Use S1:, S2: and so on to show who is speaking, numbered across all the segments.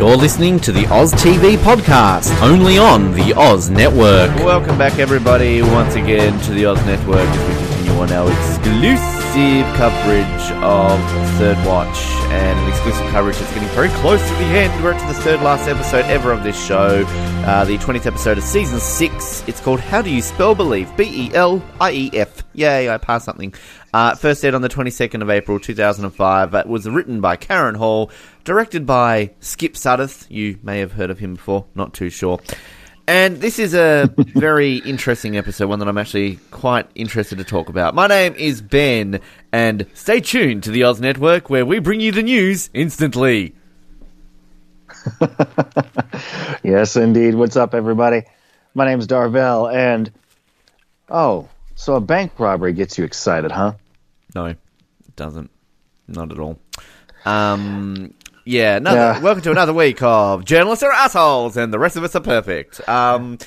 S1: You're listening to the Oz TV podcast, only on the Oz Network.
S2: Welcome back, everybody, once again to the Oz Network as we continue on our exclusive coverage of Third Watch and an exclusive coverage that's getting very close to the end. We're up to the third last episode ever of this show, uh, the 20th episode of season 6. It's called How Do You Spell Believe? B E L I E F. Yay, I passed something. Uh, first aired on the 22nd of April 2005. It was written by Karen Hall, directed by Skip Suddath. You may have heard of him before, not too sure. And this is a very interesting episode, one that I'm actually quite interested to talk about. My name is Ben, and stay tuned to the Oz Network where we bring you the news instantly.
S3: Yes, indeed. What's up, everybody? My name's Darvell, and oh, so a bank robbery gets you excited, huh?
S2: No, it doesn't. Not at all. Um, yeah, another,
S3: Yeah.
S2: welcome to another week of Journalists Are Assholes and the rest of us are perfect. Um,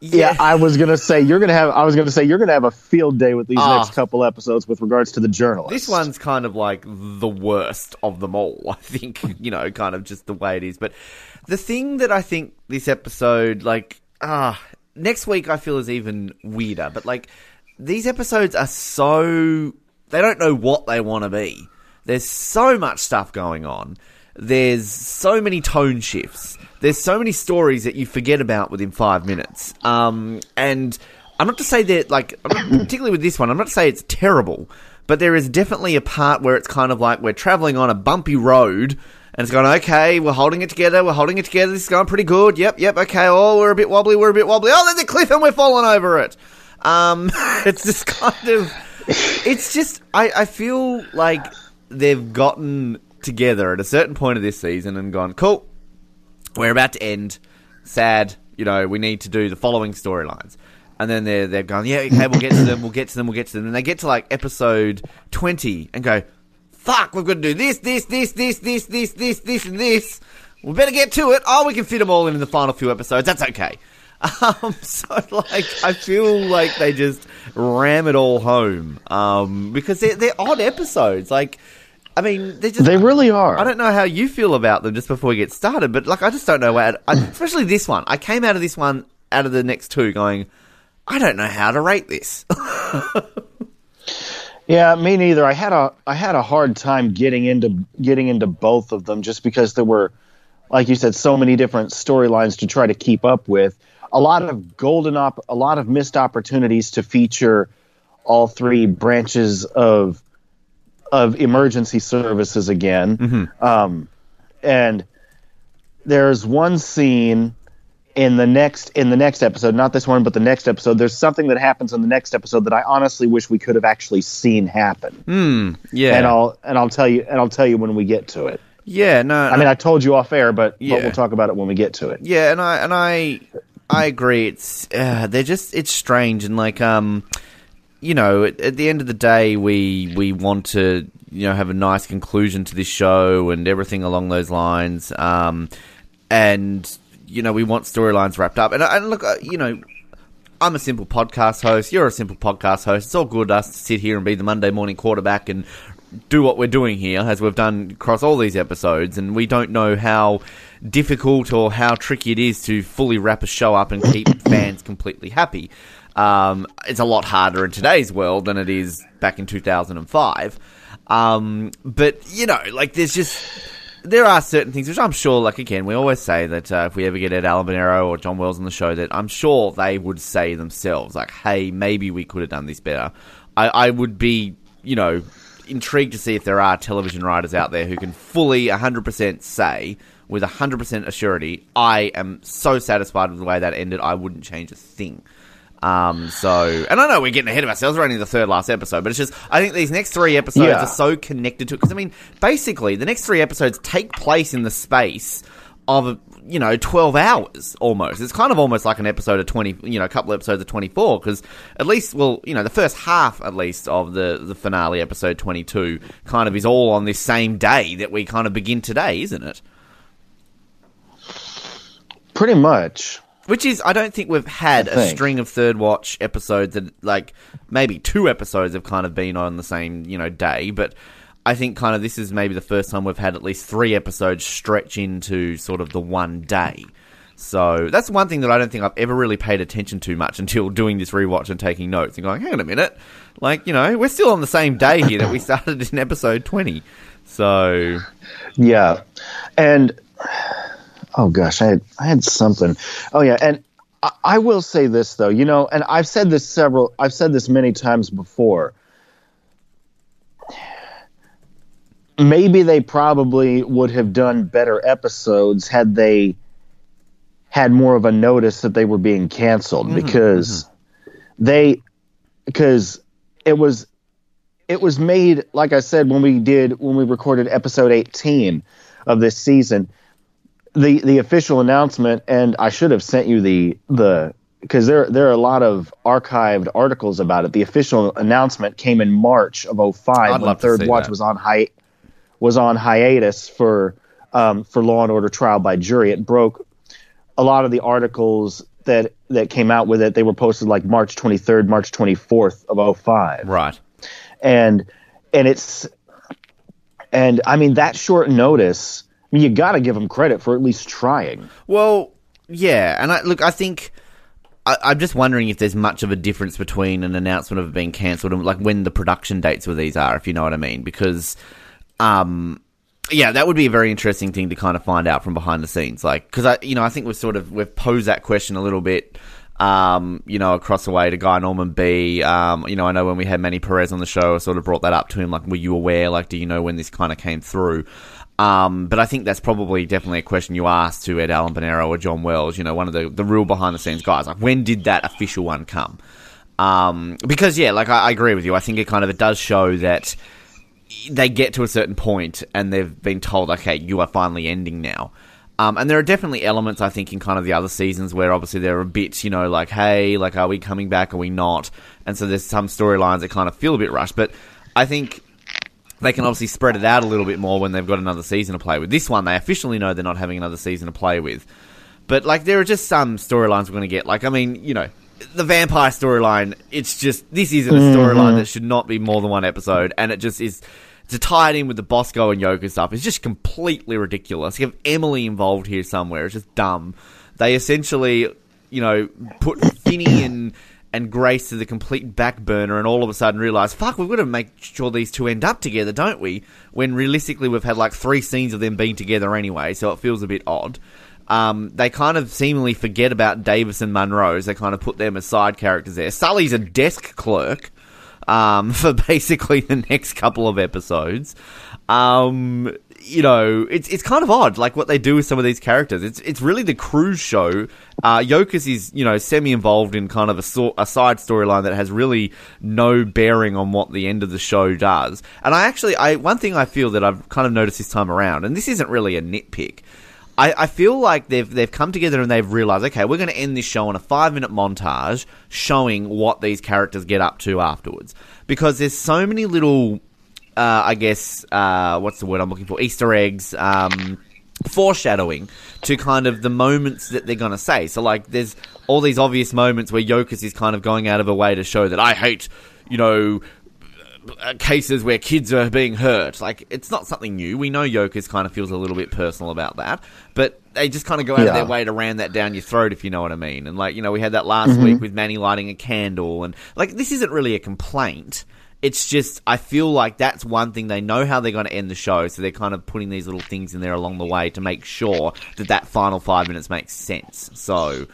S3: Yeah, I was gonna say you're gonna have. I was gonna say you're gonna have a field day with these
S2: Ah.
S3: next couple episodes with regards to the journalists.
S2: This one's kind of like the worst of them all, I think, you know, kind of just the way it is. But the thing that I think this episode, like, ah, next week I feel is even weirder. But, like, these episodes are so. They don't know what they want to be. There's so much stuff going on. There's so many tone shifts. There's so many stories that you forget about within five minutes. Um, and I'm not to say that, like, particularly with this one, I'm not to say it's terrible, but there is definitely a part where it's kind of like we're traveling on a bumpy road. And it's going, okay, we're holding it together, we're holding it together, this is going pretty good, yep, yep, okay, oh, we're a bit wobbly, we're a bit wobbly, oh, there's a cliff and we're falling over it. Um, it's just kind of, it's just, I, I feel like they've gotten together at a certain point of this season and gone, cool, we're about to end. Sad, you know, we need to do the following storylines. And then they're they're going, yeah, okay, we'll get to them, we'll get to them, we'll get to them. And they get to like episode twenty and go, fuck, we've got to do this, this, this, this, this, this, this, this, and this. We better get to it. Oh, we can fit them all in in the final few episodes. That's okay. Um, so like, I feel like they just ram it all home. Um, because they're they're odd episodes. Like, I mean, they're just
S3: they really are.
S2: I don't know how you feel about them just before we get started, but like I just don't know where. I, especially this one, I came out of this one, out of the next two, going, I don't know how to rate this.
S3: Yeah, me neither. I had a I had a hard time getting into getting into both of them just because there were, like you said, so many different storylines to try to keep up with. A lot of golden op, a lot of missed opportunities to feature all three branches of of emergency services again. Um, and there's one scene in the next in the next episode, not this one, but the next episode. There's something that happens in the next episode that I honestly wish we could have actually seen happen.
S2: yeah,
S3: And I'll and I'll tell you and I'll tell you when we get to it.
S2: yeah, no,
S3: I mean, I told you off air, but,
S2: Yeah.
S3: but we'll talk about it when we get to it.
S2: yeah, and I and I I agree. It's uh, they're just it's strange and like um, you know, at, at the end of the day, we we want to you know have a nice conclusion to this show and everything along those lines. Um, and you know we want storylines wrapped up. And, and look, uh, you know, I'm a simple podcast host. You're a simple podcast host. It's all good us to sit here and be the Monday morning quarterback and do what we're doing here, as we've done across all these episodes. And we don't know how difficult or how tricky it is to fully wrap a show up and keep fans completely happy. Um, it's a lot harder in today's world than it is back in 2005. Um, but you know, like there's just there are certain things which I'm sure, like again, we always say that uh, if we ever get Ed Allen Bernero or John Wells on the show, that I'm sure they would say themselves, like, "Hey, maybe we could have done this better." I, I would be, you know, intrigued to see if there are television writers out there who can fully 100% say with 100% assurity, "I am so satisfied with the way that ended. I wouldn't change a thing." Um, so, and I know we're getting ahead of ourselves. We're only the third last episode, but it's just I think these next three episodes
S3: Yeah.
S2: are so connected to it because I mean, basically, the next three episodes take place in the space of you know twelve hours almost. It's kind of almost like an episode of twenty, you know, a couple episodes of twenty four because at least, well, you know, the first half at least of the the finale episode twenty two kind of is all on this same day that we kind of begin today, isn't it?
S3: Pretty much.
S2: Which is, I don't think we've had a
S3: think.
S2: string of third watch episodes that, like, maybe two episodes have kind of been on the same, you know, day. But I think kind of this is maybe the first time we've had at least three episodes stretch into sort of the one day. So that's one thing that I don't think I've ever really paid attention to much until doing this rewatch and taking notes and going, hang on a minute. Like, you know, we're still on the same day here that we started in episode 20. So.
S3: Yeah. And, oh gosh, I had, I had something. Oh, yeah. And I, I will say this, though, you know, and I've said this several, I've said this many times before. Maybe they probably would have done better episodes had they had more of a notice that they were being canceled mm-hmm, because mm-hmm. they because it was it was made like I said when we did when we recorded episode 18 of this season the the official announcement and I should have sent you the the because there there are a lot of archived articles about it. The official announcement came in March of 05 when Third Watch that. was on hi- was on hiatus for um, for Law and Order Trial by Jury. It broke a lot of the articles that that came out with it, they were posted like March 23rd, March 24th of 05.
S2: Right.
S3: And and it's and I mean that short notice, mean you got to give them credit for at least trying.
S2: Well, yeah, and I look, I think I, am just wondering if there's much of a difference between an announcement of being cancelled and like when the production dates of these are, if you know what I mean, because um yeah, that would be a very interesting thing to kind of find out from behind the scenes. Like, because I, you know, I think we've sort of we've posed that question a little bit. Um, you know, across the way to Guy Norman Bee. Um, you know, I know when we had Manny Perez on the show, I sort of brought that up to him. Like, were you aware? Like, do you know when this kind of came through? Um, but I think that's probably definitely a question you asked to Ed Allen Bernero or John Wells. You know, one of the the real behind the scenes guys. Like, when did that official one come? Um, because yeah, like I, I agree with you. I think it kind of it does show that they get to a certain point and they've been told, okay, you are finally ending now. Um, and there are definitely elements, I think, in kind of the other seasons where obviously there are a bit, you know, like, hey, like, are we coming back? Are we not? And so there's some storylines that kind of feel a bit rushed. But I think they can obviously spread it out a little bit more when they've got another season to play with. This one, they officially know they're not having another season to play with. But, like, there are just some storylines we're going to get. Like, I mean, you know, the vampire storyline, it's just this isn't a mm-hmm. storyline mm-hmm. that should not be more than one episode, and it just is to tie it in with the Bosco and Yoka stuff is just completely ridiculous. You have Emily involved here somewhere. It's just dumb. They essentially, you know, put Finney and and Grace to the complete back burner, and all of a sudden realize, fuck, we've got to make sure these two end up together, don't we? When realistically, we've had like three scenes of them being together anyway, so it feels a bit odd. Um, they kind of seemingly forget about Davis and Monroe's. They kind of put them as side characters there. Sully's a desk clerk um, for basically the next couple of episodes. Um, you know, it's it's kind of odd, like what they do with some of these characters. It's it's really the Cruz show. Uh, Yokas is you know semi involved in kind of a, so- a side storyline that has really no bearing on what the end of the show does. And I actually, I one thing I feel that I've kind of noticed this time around, and this isn't really a nitpick, I, I feel like they've they've come together and they've realized, okay, we're going to end this show on a five minute montage showing what these characters get up to afterwards, because there's so many little, uh, I guess, uh, what's the word I'm looking for? Easter eggs, um, foreshadowing to kind of the moments that they're going to say. So like, there's all these obvious moments where Yokas is kind of going out of a way to show that I hate, you know, uh, cases where kids are being hurt. Like, it's not something new. We know Yokas kind of feels a little bit personal about that, but they just kind of go out yeah. of their way to ram that down your throat, if you know what I mean. And, like, you know, we had that last mm-hmm. week with Manny lighting a candle, and, like, this isn't really a complaint. It's just, I feel like that's one thing they know how they're going to end the show, so they're kind of putting these little things in there along the way to make sure that that final five minutes makes sense. So,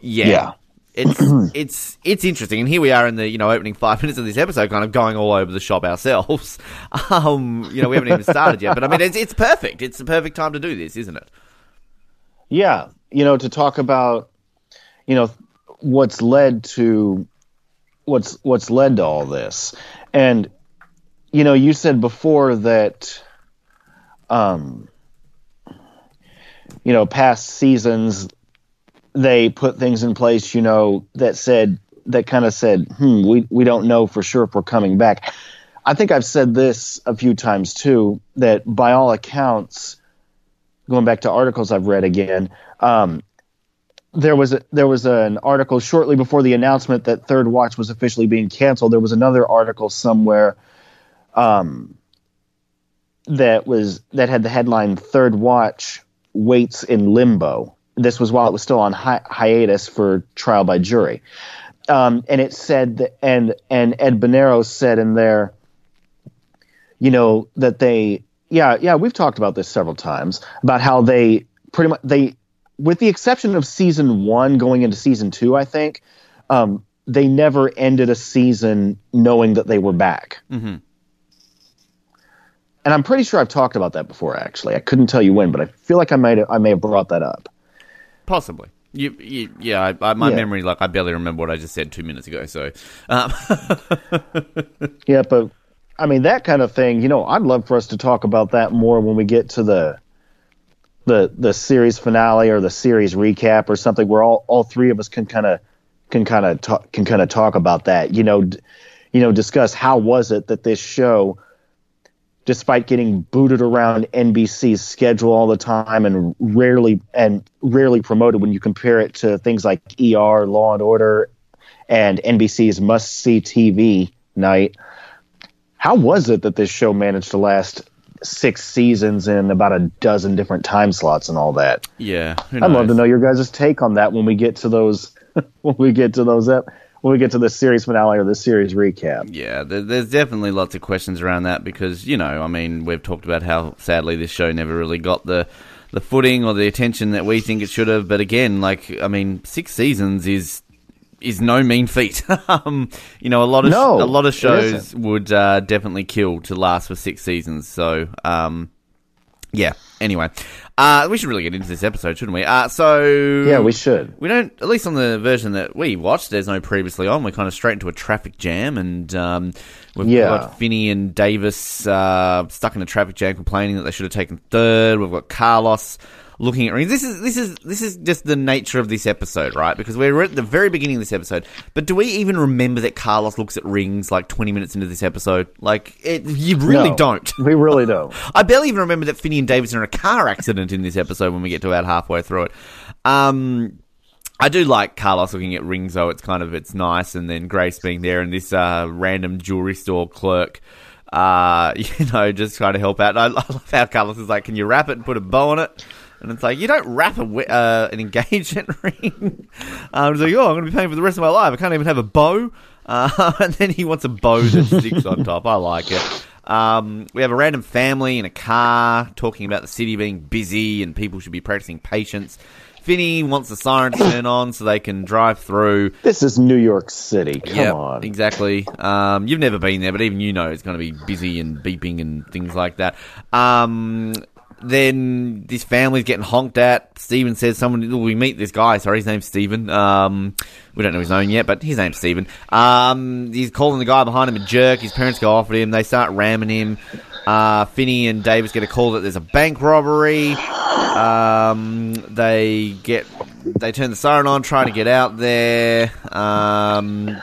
S2: yeah. yeah it's it's it's interesting, and here we are in the you know opening five minutes of this episode, kind of going all over the shop ourselves. Um, you know, we haven't even started yet, but I mean, it's it's perfect. It's the perfect time to do this, isn't it?
S3: Yeah, you know, to talk about you know what's led to what's what's led to all this, and you know, you said before that, um, you know, past seasons they put things in place, you know, that said that kind of said, "Hmm, we we don't know for sure if we're coming back." I think I've said this a few times too. That by all accounts, going back to articles I've read again, um, there was a, there was an article shortly before the announcement that Third Watch was officially being canceled. There was another article somewhere um, that was that had the headline "Third Watch waits in limbo." This was while it was still on hi- hiatus for trial by jury, um, and it said that, and and Ed Bernero said in there, you know that they yeah yeah we've talked about this several times about how they pretty much they with the exception of season one going into season two I think um, they never ended a season knowing that they were back.
S2: Mm-hmm.
S3: And I'm pretty sure I've talked about that before. Actually, I couldn't tell you when, but I feel like I might have, I may have brought that up.
S2: Possibly. You, you, yeah, I, I, my
S3: Yeah.
S2: memory, like, I barely remember what I just said two minutes ago. So, um,
S3: Yeah, but I mean that kind of thing. You know, I'd love for us to talk about that more when we get to the the the series finale or the series recap or something where all all three of us can kind of can kind of talk can kind of talk about that. You know, d- you know, discuss how was it that this show despite getting booted around NBC's schedule all the time and rarely and rarely promoted when you compare it to things like ER, Law and Order, and NBC's must see TV night. How was it that this show managed to last six seasons in about a dozen different time slots and all that?
S2: yeah.
S3: I'd love to know your guys' take on that when we get to those when we get to those ep- when we get to the series finale or the series recap.
S2: Yeah, there, there's definitely lots of questions around that because you know, I mean, we've talked about how sadly this show never really got the the footing or the attention that we think it should have. But again, like I mean, six seasons is is no mean feat. um, you know, a lot of
S3: No,
S2: a lot of shows would uh, definitely kill to last for six seasons. So, um, yeah. Anyway, uh, we should really get into this episode, shouldn't we? Uh, so
S3: Yeah, we should.
S2: we don't, at least on the version that we watched, there's no previously on. We're kind of straight into a traffic jam, and um, we've
S3: Yeah.
S2: got Finney and Davis uh, stuck in a traffic jam, complaining that they should have taken third. We've got Carlos looking at rings. This is this is this is just the nature of this episode, right? Because we're at the very beginning of this episode, but do we even remember that Carlos looks at rings like 20 minutes into this episode? Like, it, you really
S3: No,
S2: don't.
S3: We really don't.
S2: I barely even remember that Finney and Davis are in a car accident in this episode when we get to about halfway through it. Um, I do like Carlos looking at rings though. It's kind of it's nice, and then Grace being there and this uh, random jewelry store clerk. Uh, you know, just trying to help out. And I love how Carlos is like, "Can you wrap it and put a bow on it?" And it's like, you don't wrap a, uh, an engagement ring. Um, it's like, oh, I'm going to be paying for the rest of my life. I can't even have a bow. Uh, and then he wants a bow that sticks on top. I like it. Um, we have a random family in a car talking about the city being busy and people should be practicing patience. Finney wants the siren to turn on so they can drive through.
S3: This is New York City. Come
S2: Yep,
S3: on.
S2: exactly. Um, you've never been there, but even you know it's going to be busy and beeping and things like that. Um, then this family's getting honked at. Stephen says someone. We meet this guy. Sorry, his name's Stephen. Um, we don't know his own yet, but his name's Stephen. Um, he's calling the guy behind him a jerk. His parents go off at him. They start ramming him. Uh, Finney and Davis get a call that there's a bank robbery. Um, they get they turn the siren on, trying to get out there. Um,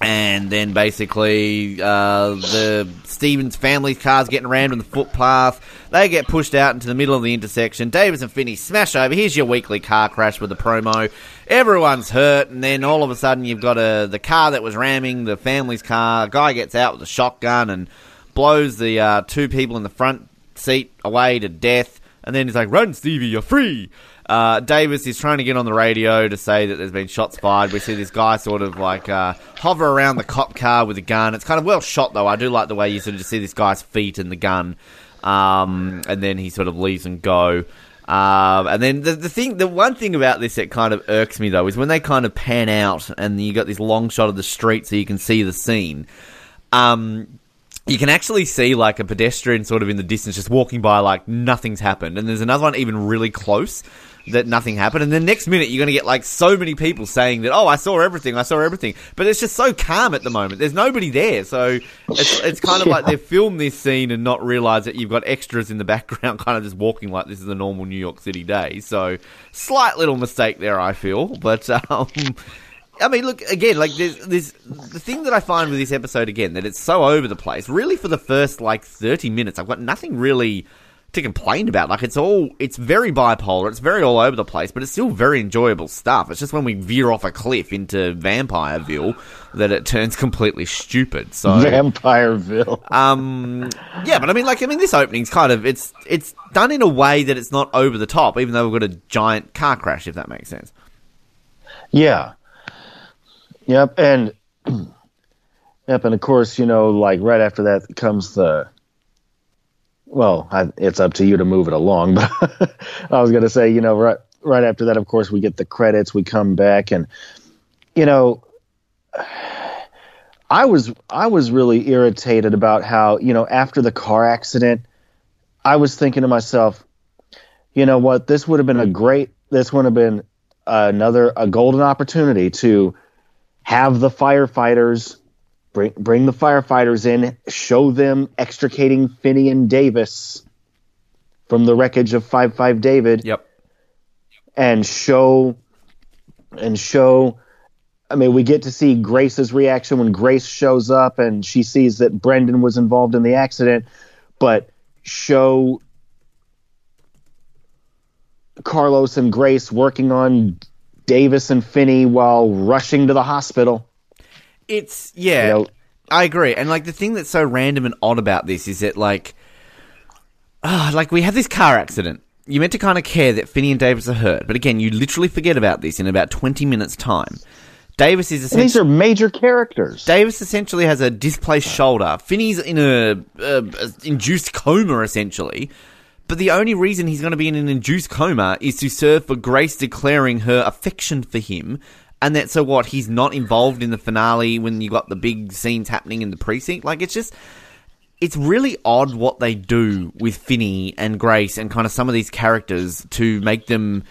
S2: and then basically uh, the Stevens family's car's getting rammed on the footpath. They get pushed out into the middle of the intersection. Davis and Finney smash over. Here's your weekly car crash with the promo. Everyone's hurt, and then all of a sudden you've got a the car that was ramming the family's car. A guy gets out with a shotgun and blows the uh, two people in the front seat away to death. And then he's like, "Run, Stevie, you're free." Uh, Davis is trying to get on the radio to say that there's been shots fired. We see this guy sort of like uh, hover around the cop car with a gun. It's kind of well shot though. I do like the way you sort of just see this guy's feet and the gun, um, and then he sort of leaves and go. Um, and then the, the thing, the one thing about this that kind of irks me though is when they kind of pan out and you got this long shot of the street so you can see the scene. Um, you can actually see like a pedestrian sort of in the distance just walking by like nothing's happened and there's another one even really close that nothing happened. And the next minute you're going to get like so many people saying that oh I saw everything I saw everything. But it's just so calm at the moment. There's nobody there. So it's, it's kind of like they've filmed this scene and not realized that you've got extras in the background kind of just walking like this is a normal New York City day. So slight little mistake there I feel. But um I mean, look again. Like, there's, there's the thing that I find with this episode again that it's so over the place. Really, for the first like thirty minutes, I've got nothing really to complain about. Like it's all, it's very bipolar. It's very all over the place, but it's still very enjoyable stuff. It's just when we veer off a cliff into Vampireville that it turns completely stupid. So
S3: Vampireville.
S2: um, yeah, but I mean, like, I mean, this opening's kind of it's it's done in a way that it's not over the top, even though we've got a giant car crash, if that makes sense.
S3: Yeah. Yep, and yep, and of course, you know, like right after that comes the. Well, I, it's up to you to move it along, but I was going to say, you know, right right after that, of course, we get the credits. We come back, and you know, I was I was really irritated about how you know after the car accident, I was thinking to myself, you know what, this would have been a great, this would have been another a golden opportunity to have the firefighters bring bring the firefighters in, show them extricating Finney and Davis from the wreckage of Five Five David,
S2: Yep.
S3: and show and show. I mean, we get to see Grace's reaction when Grace shows up and she sees that Brendan was involved in the accident, but show Carlos and Grace working on Davis and Finney while rushing to the hospital.
S2: It's yeah,
S3: You know-
S2: I agree. And like the thing that's so random and odd about this is that like, ah, like we have this car accident. You meant to kind of care that Finney and Davis are hurt, but again, you literally forget about this in about twenty minutes time. Davis is essentially
S3: these are major characters.
S2: Davis essentially has a displaced shoulder. Finney's in a, a, a induced coma essentially. But the only reason he's going to be in an induced coma is to serve for Grace declaring her affection for him. And that so what? He's not involved in the finale when you got the big scenes happening in the precinct. Like it's just, it's really odd what they do with Finney and Grace and kind of some of these characters to make them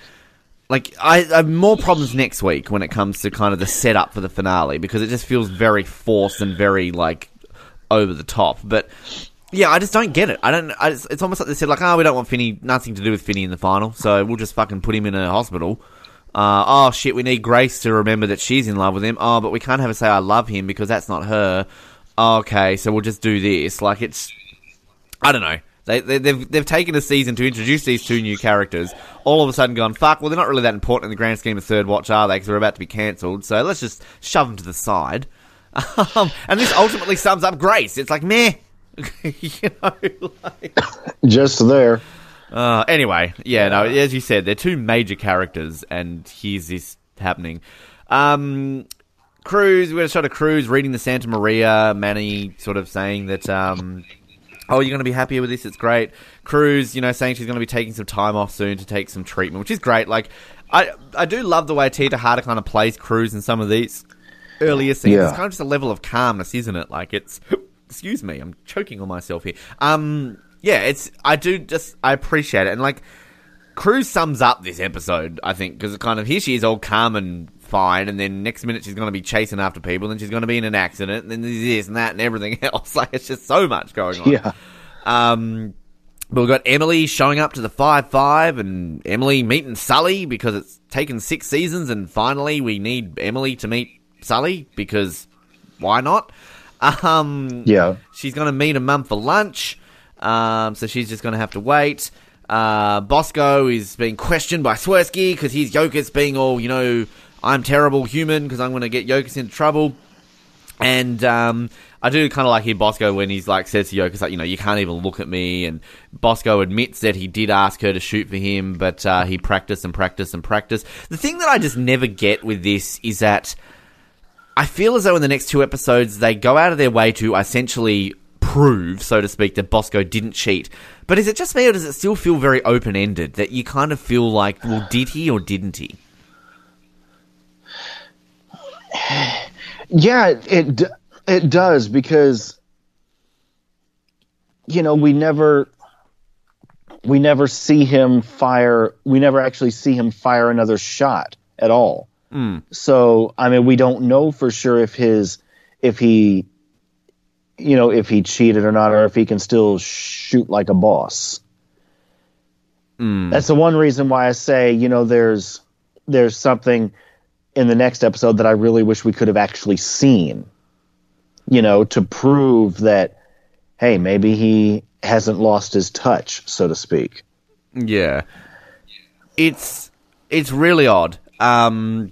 S2: like I, I have more problems next week when it comes to kind of the setup for the finale because it just feels very forced and very like over the top. But yeah, I just don't get it. I don't. I just, it's almost like they said like, oh, we don't want Finney, nothing to do with Finney in the final, so we'll just fucking put him in a hospital. Uh, oh shit, we need Grace to remember that she's in love with him. Oh, but we can't have her say I love him because that's not her. Okay, so we'll just do this. Like it's I don't know. They, they, they've they've taken a season to introduce these two new characters. All of a sudden, gone fuck. Well, they're not really that important in the grand scheme of Third Watch, are they? Because they're about to be cancelled. So let's just shove them to the side. Um, and this ultimately sums up Grace. It's like meh. you know, like,
S3: Just there.
S2: Uh, anyway, yeah, no, as you said, they're two major characters, and here's this happening. Um, Cruz, we got a shot of Cruz reading the Santa Maria. Manny sort of saying that, um, oh, you're going to be happier with this. It's great. Cruz, you know, saying she's going to be taking some time off soon to take some treatment, which is great. Like, I I do love the way Tia Texada kind of plays Cruz in some of these earlier scenes.
S3: Yeah.
S2: It's kind of just a level of calmness, isn't it? Like, it's excuse me, I'm choking on myself here. Um, yeah, it's I do just I appreciate it, and like Cruz sums up this episode, I think, because kind of here she is all calm and fine, and then next minute she's going to be chasing after people, and she's going to be in an accident, and then there's this and that and everything else. Like it's just so much going on.
S3: Yeah.
S2: Um, but we've got Emily showing up to the five five, and Emily meeting Sully because it's taken six seasons, and finally we need Emily to meet Sully because why not? Um,
S3: Yeah.
S2: She's going to meet her mum for lunch, um, so she's just going to have to wait. Uh, Bosco is being questioned by Swersky because he's Yokas being all, you know, I'm terrible human because I'm going to get Yokas into trouble. And um, I do kind of like hear Bosco when he's like says to Yokas like you know you can't even look at me, and Bosco admits that he did ask her to shoot for him, but uh, he practiced and practiced and practiced. The thing that I just never get with this is that I feel as though in the next two episodes they go out of their way to essentially prove, so to speak, that Bosco didn't cheat. But is it just me, or does it still feel very open ended? That you kind of feel like, well, did he or didn't he?
S3: Yeah, it it it does because you know we never we never see him fire. We never actually see him fire another shot at all. Hmm. So I mean, we don't know for sure if his if he you know if he cheated or not, or if he can still shoot like a boss. That's the one reason why I say you know there's there's something in the next episode that I really wish we could have actually seen. You know, to prove that hey, maybe he hasn't lost his touch, so to speak.
S2: Yeah, it's it's really odd. Um,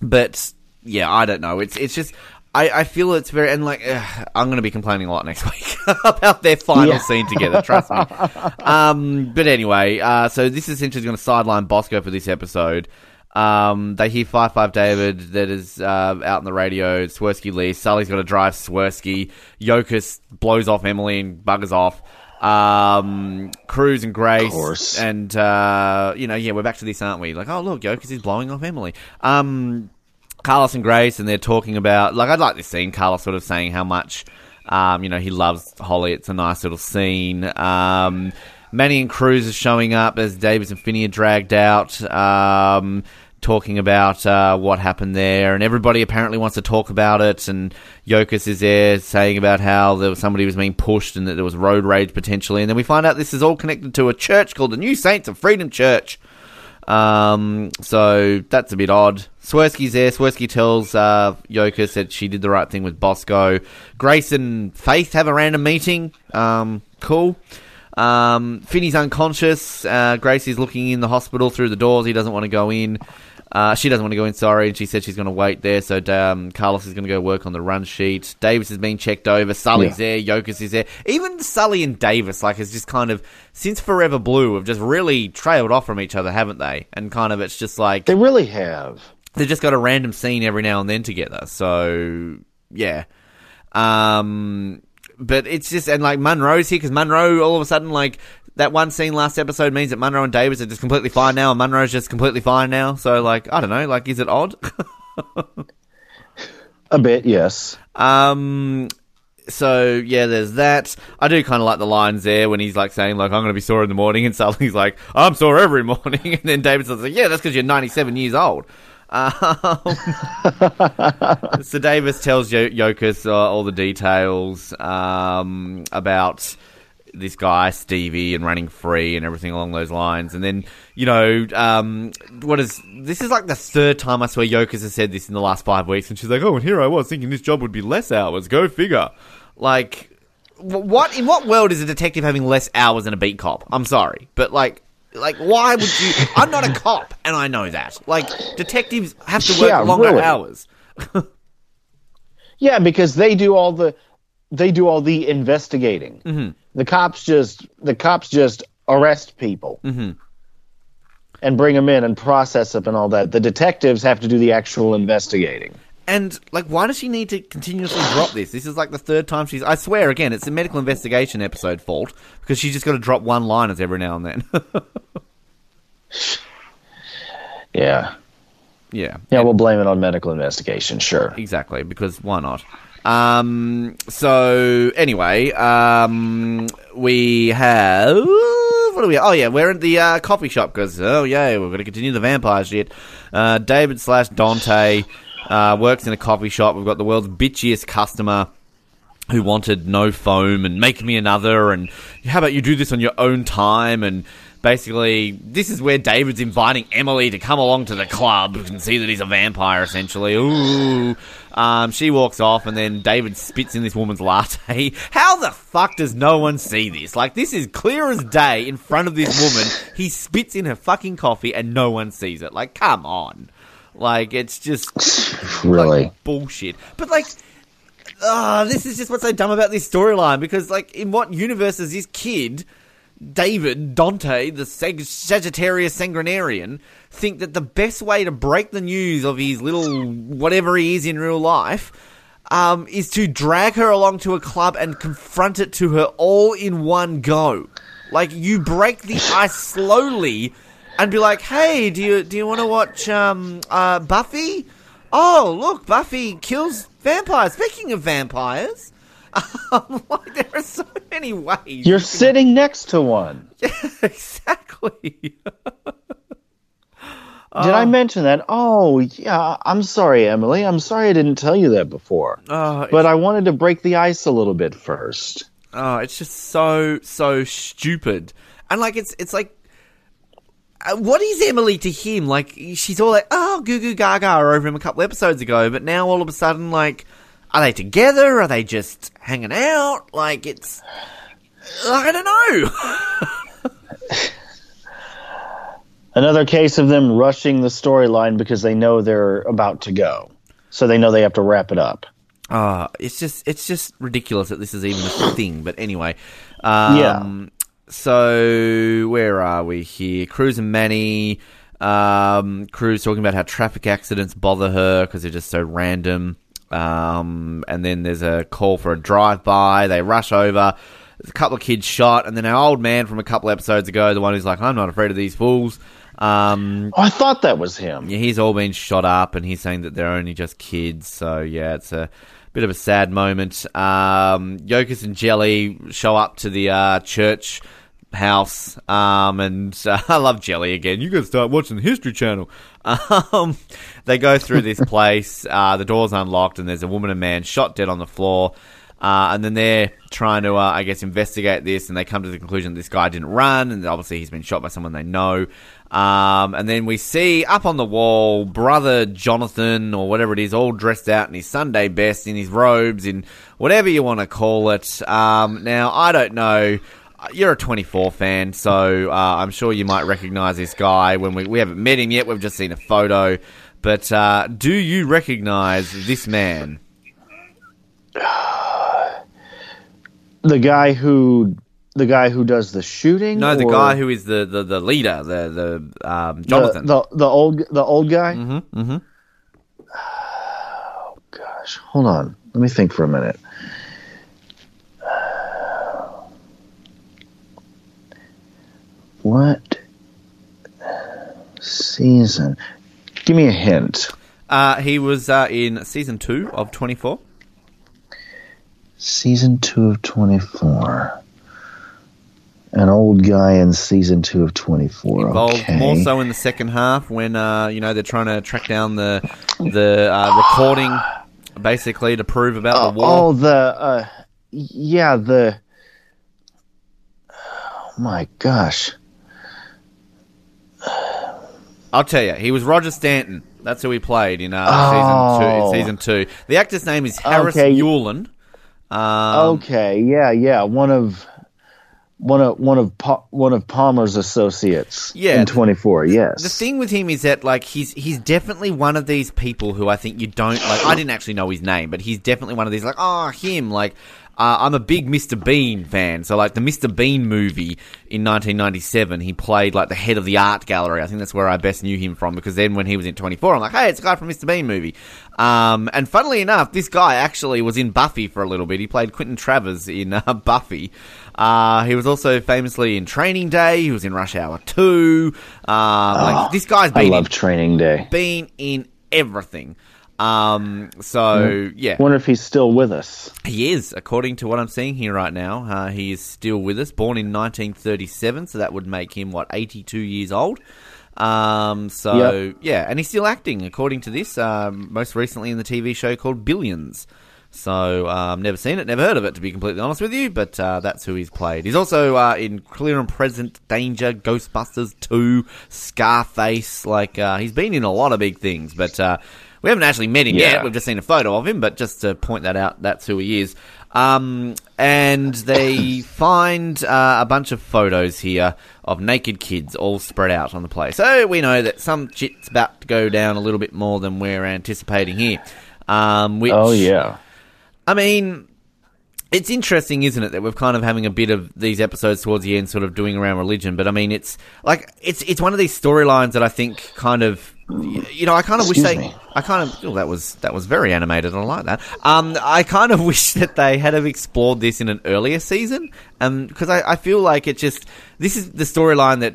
S2: but yeah, I don't know. It's it's just I, I feel it's very and like I'm going to be complaining a lot next week about their final
S3: Yeah.
S2: scene together. Trust me. Um, but anyway, uh, so this is essentially going to sideline Bosco for this episode. Um, they hear Five Five David that is uh, out on the radio. Swersky leaves. Sully's got to drive Swersky. Yokas blows off Emily and buggers off. Um, Cruz and Grace,
S3: course.
S2: and uh, you know, yeah, we're back to this, aren't we? Like, oh look, Yokas is blowing off Emily. Um, Carlos and Grace, and they're talking about like I'd like this scene. Carlos sort of saying how much um, you know he loves Holly. It's a nice little scene. Um, Manny and Cruz are showing up as Davis and Finney are dragged out. Um, talking about uh, what happened there, and everybody apparently wants to talk about it. And Yokas is there saying about how there was somebody was being pushed and that there was road rage potentially. And then we find out this is all connected to a church called the New Saints of Freedom Church. Um, so that's a bit odd. Swersky's there. Swersky tells uh, Yokas that she did the right thing with Bosco. Grace and Faith have a random meeting. Um, cool. Um, Finney's unconscious. Uh, Grace is looking in the hospital through the doors. He doesn't want to go in. Uh, she doesn't want to go in, sorry, and she said she's going to wait there. So um, Carlos is going to go work on the run sheet. Davis is being checked over. Sully's there. Yokas is there. Even Sully and Davis, like, has just kind of since Forever Blue, have just really trailed off from each other, haven't they? And kind of, it's just like
S3: They really have.
S2: they've just got a random scene every now and then together. So yeah, um, but it's just and like Munro's here because Munro all of a sudden like that one scene last episode means that Munro and Davis are just completely fine now, and Munro's just completely fine now. So like I don't know, like is it odd?
S3: A bit, yes.
S2: Um. So yeah, there's that. I do kind of like the lines there when he's like saying like I'm going to be sore in the morning, and Sully's like I'm sore every morning, and then David's like yeah, that's because you're 97 years old. Um, so Davis tells Yokas uh, all the details um, about this guy Stevie and running free and everything along those lines. And then you know um, what is this is like the third time I swear Yokas has said this in the last five weeks, and she's like, oh, and here I was thinking this job would be less hours. Go figure. Like, what in what world is a detective having less hours than a beat cop? I'm sorry, but like. Like, why would you? I'm not a cop, and I know that. Like, detectives have to work
S3: Yeah,
S2: longer
S3: really.
S2: hours.
S3: Yeah, because they do all the they do all the investigating. Mm-hmm. The cops just the cops just arrest people
S2: Mm-hmm.
S3: and bring them in and process them and all that. The detectives have to do the actual investigating.
S2: And like, why does she need to continuously drop this? This is like the third time she's. I swear, again, it's a medical investigation episode fault because she's just got to drop one liners every now and then.
S3: Yeah,
S2: yeah,
S3: yeah, we'll blame it on medical investigation. Sure.
S2: exactly. Because why not? Um. So anyway, um, we have what are we? Oh yeah, we're at the uh, coffee shop because oh yeah, we're going to continue the vampire shit. Uh, David slash Dante uh, works in a coffee shop. We've got the world's bitchiest customer. who wanted no foam and make me another and how about you do this on your own time and basically this is where David's inviting Emily to come along to the club and see that he's a vampire essentially. Ooh. Um, she walks off and then David spits in this woman's latte. How the fuck does no one see this? Like this is clear as day in front of this woman. He spits in her fucking coffee and no one sees it. Like come on. Like it's just
S3: Really?
S2: like, bullshit. But like, ah, this is just what's so dumb about this storyline because like, in what universe is this kid, David Dante, the Sag- Sagittarius Sanguinarian, think that the best way to break the news of his little whatever he is in real life? Um, is to drag her along to a club and confront it to her all in one go. Like you break the ice slowly and be like, "Hey, do you do you want to watch um, uh, Buffy? Oh, look, Buffy kills vampires. Speaking of vampires, um, like there are so many ways.
S3: You're sitting next to one.
S2: exactly.
S3: Did I mention that? Oh, yeah. I'm sorry, Emily. I'm sorry I didn't tell you that before.
S2: Oh,
S3: But I wanted to break the ice a little bit first.
S2: Oh, it's just so so stupid, and like it's it's like. uh, What is Emily to him? Like she's all like, "Oh, goo goo gaga" over him a couple episodes ago, but now all of a sudden, like, are they together? Are they just hanging out? Like it's, I don't know.
S3: Another case of them rushing the storyline because they know they're about to go, so they know they have to wrap it up.
S2: Uh, it's just it's just ridiculous that this is even a thing. But anyway, um,
S3: Yeah.
S2: So where are we here? Cruz and Manny. Um, Cruz talking about how traffic accidents bother her because they're just so random. Um, and then there's a call for a drive-by. They rush over. There's a couple of kids shot, and then our old man from a couple episodes ago, the one who's like, "I'm not afraid of these fools." Um,
S3: I thought that was him.
S2: yeah, he's all been shot up, and he's saying that they're only just kids. So yeah, it's a bit of a sad moment. Um, Yokas and Jelly show up to the uh, church house, um, and uh, I love Jelly again. You to start watching the History Channel. Um, they go through this place. Uh, the door's unlocked, and there's a woman and man shot dead on the floor. Uh, and then they're trying to, uh, I guess, investigate this, and they come to the conclusion that this guy didn't run, and obviously he's been shot by someone they know. Um, and then we see up on the wall brother Jonathan or whatever it is, all dressed out in his Sunday best, in his robes, in whatever you want to call it. Um, now I don't know. You're a 24 fan, so uh, I'm sure you might recognize this guy. When we we haven't met him yet, we've just seen a photo. But uh, do you recognize this man?
S3: The guy who, the guy who does the shooting.
S2: No, the
S3: or
S2: guy who is the, the, the leader, the the um,
S3: the,
S2: Jonathan.
S3: the the old the old guy.
S2: mm-hmm, mm-hmm.
S3: Oh gosh, hold on. Let me think for a minute. What season? Give me a hint.
S2: Uh, he was uh, in season two of 24.
S3: Season two of twenty four. An old guy in season two of twenty four.
S2: Involved
S3: Okay.
S2: more so in the second half when uh, you know they're trying to track down the the uh, recording, basically to prove about
S3: Oh,
S2: the war.
S3: oh, the uh, yeah, the. Oh my gosh.
S2: I'll tell you, he was Roger Stanton. That's who he played in uh,
S3: Oh.
S2: season two. In season two, the actor's name is Harris
S3: Okay.
S2: Yulin. Um,
S3: okay, yeah, yeah, one of one of one of Pa- one of Palmer's associates.
S2: Yeah,
S3: in twenty four. Yes.
S2: The thing with him is that like he's he's definitely one of these people who I think you don't like. I didn't actually know his name, but he's definitely one of these like oh him like. Uh, I'm a big Mr. Bean fan, so like the Mr. Bean movie in 1997, he played like the head of the art gallery. I think that's where I best knew him from because then when he was in 24, I'm like, hey, it's a guy from Mr. Bean movie. Um, and funnily enough, this guy actually was in Buffy for a little bit. He played Quentin Travers in uh, Buffy. Uh, he was also famously in Training Day. He was in Rush Hour 2. Uh, like this guy's
S3: I
S2: been
S3: love
S2: in,
S3: Training Day.
S2: been in everything. Um, so yeah,
S3: Wonder if he's still with us.
S2: he is, according to what I'm seeing here right now. Uh, he is still with us, born in 1937, so that would make him what 82 years old. Um, so
S3: Yep.
S2: yeah, and he's still acting, according to this. Um, most recently in the TV show called Billions. So um, never seen it, never heard of it, to be completely honest with you. But uh, that's who he's played. He's also uh, in Clear and Present Danger, Ghostbusters 2, Scarface. Like uh, he's been in a lot of big things, but uh, we haven't actually met him
S3: Yeah.
S2: yet. We've just seen a photo of him, but just to point that out, that's who he is. Um, and they find uh, a bunch of photos here of naked kids all spread out on the place. So we know that some shit's about to go down a little bit more than we're anticipating here. Um, which,
S3: Oh yeah.
S2: I mean, it's interesting, isn't it, that we're kind of having a bit of these episodes towards the end, sort of doing around religion. But I mean, it's like it's it's one of these storylines that I think kind of, you know, I kind of wish they,
S3: me.
S2: I kind of, oh, that was that was very animated. I like that. Um, I kind of wish that they had have explored this in an earlier season, um, because I, I feel like it just this is the storyline that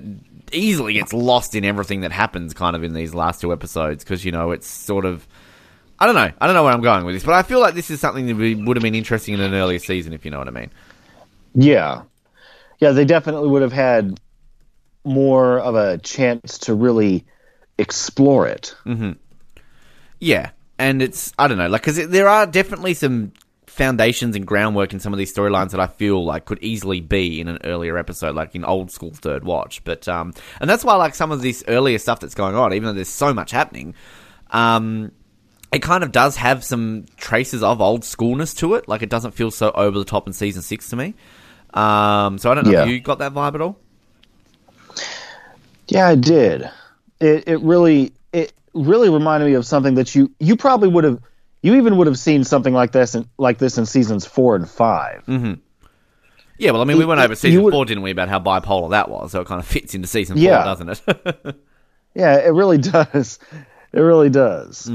S2: easily gets lost in everything that happens, kind of in these last two episodes, because you know it's sort of. I don't know. I don't know where I'm going with this, but I feel like this is something that would have been interesting in an earlier season, if you know what I mean.
S3: Yeah. Yeah, they definitely would have had more of a chance to really explore it.
S2: Yeah, and it's I don't know, like because there are definitely some foundations and groundwork in some of these storylines that I feel like could easily be in an earlier episode, like in old school Third Watch. But um, and that's why like some of this earlier stuff that's going on, even though there's so much happening. Um, it kind of does have some traces of old schoolness to it. Like it doesn't feel so over the top in season six to me. Um, so I don't know
S3: Yeah.
S2: if you got that vibe at all.
S3: Yeah, I did. It it really it really reminded me of something that you you probably would have you even would have seen something like this in, like this in seasons four and 5
S2: Yeah, well, I mean, we went over season
S3: would-
S2: four, didn't we, about how bipolar that was? So it kind of fits into season four, doesn't it?
S3: Yeah, it really does. It really does.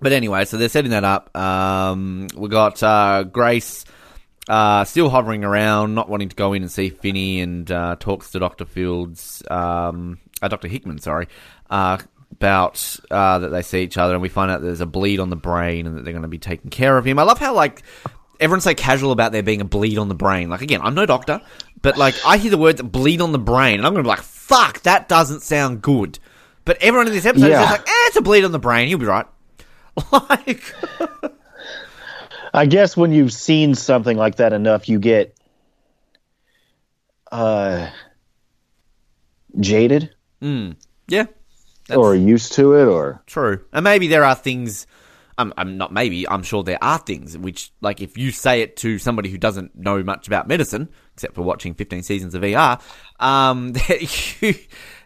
S2: But anyway, so they're setting that up. Um, we got uh, Grace uh, still hovering around, not wanting to go in and see Finney, and uh, talks to Doctor Fields, um, uh, Doctor Hickman, sorry, uh, about uh, that they see each other, and we find out there's a bleed on the brain, and that they're going to be taking care of him. I love how like everyone's so casual about there being a bleed on the brain. Like again, I'm no doctor, but like I hear the words bleed on the brain, and I'm going to be like, fuck, that doesn't sound good. But everyone in this episode
S3: Yeah.
S2: is just like, eh, it's a bleed on the brain. You'll be right. Like,
S3: I guess when you've seen something like that enough, you get uh, jaded
S2: yeah, that's
S3: or used to it, or
S2: true. And maybe there are things. I'm, I'm not maybe. I'm sure there are things which, like, if you say it to somebody who doesn't know much about medicine, except for watching 15 seasons of ER, um, you,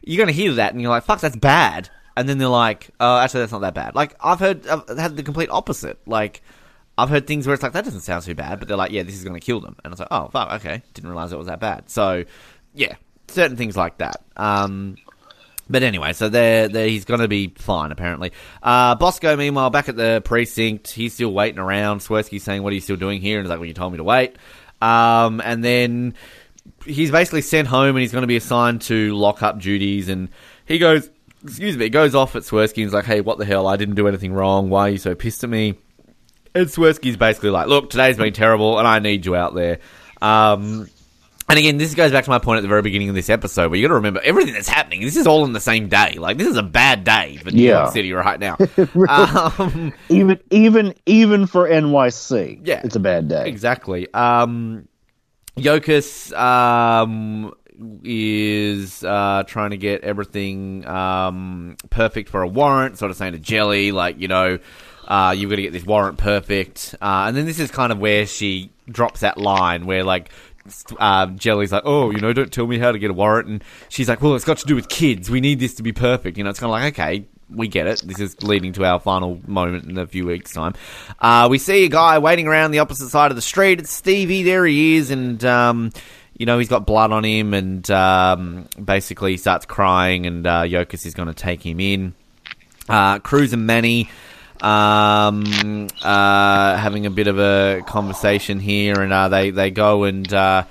S2: you're going to hear that and you're like, "Fuck, that's bad." And then they're like, "Oh, actually, that's not that bad." Like, I've heard, I've had the complete opposite. Like, I've heard things where it's like, "That doesn't sound too bad," but they're like, "Yeah, this is going to kill them," and I was like, "Oh, fuck, okay, didn't realize it was that bad." So, yeah, certain things like that. Um, but anyway, so they're, he's going to be fine, apparently. Uh, Bosco, meanwhile, back at the precinct, he's still waiting around. Swersky's saying, What are you still doing here? And he's like, Well, you told me to wait. Um, and then he's basically sent home and he's going to be assigned to lock up duties. And he goes, Excuse me, he goes off at Swersky and he's like, Hey, what the hell? I didn't do anything wrong. Why are you so pissed at me? And Swersky's basically like, Look, today's been terrible and I need you out there. Um, and again, this goes back to my point at the very beginning of this episode, where you got to remember everything that's happening. This is all in the same day. Like this is a bad day for New
S3: Yeah.
S2: York City right now. um,
S3: even even even for NYC,
S2: Yeah.
S3: it's a bad day.
S2: exactly. Um, Yokas um, is uh, trying to get everything um, perfect for a warrant. Sort of saying to Jelly, like you know, uh, you've got to get this warrant perfect. Uh, and then this is kind of where she drops that line where like. Uh, Jelly's like, oh, you know, don't tell me how to get a warrant, and she's like, well, it's got to do with kids. We need this to be perfect. You know, it's kind of like, okay, we get it. This is leading to our final moment in a few weeks' time. Uh, we see a guy waiting around the opposite side of the street. It's Stevie. There he is, and um, you know he's got blood on him, and um, basically he starts crying, and uh, Yokas is going to take him in. Uh, Cruz and Manny um, uh, having a bit of a conversation here, and uh, they they go and uh,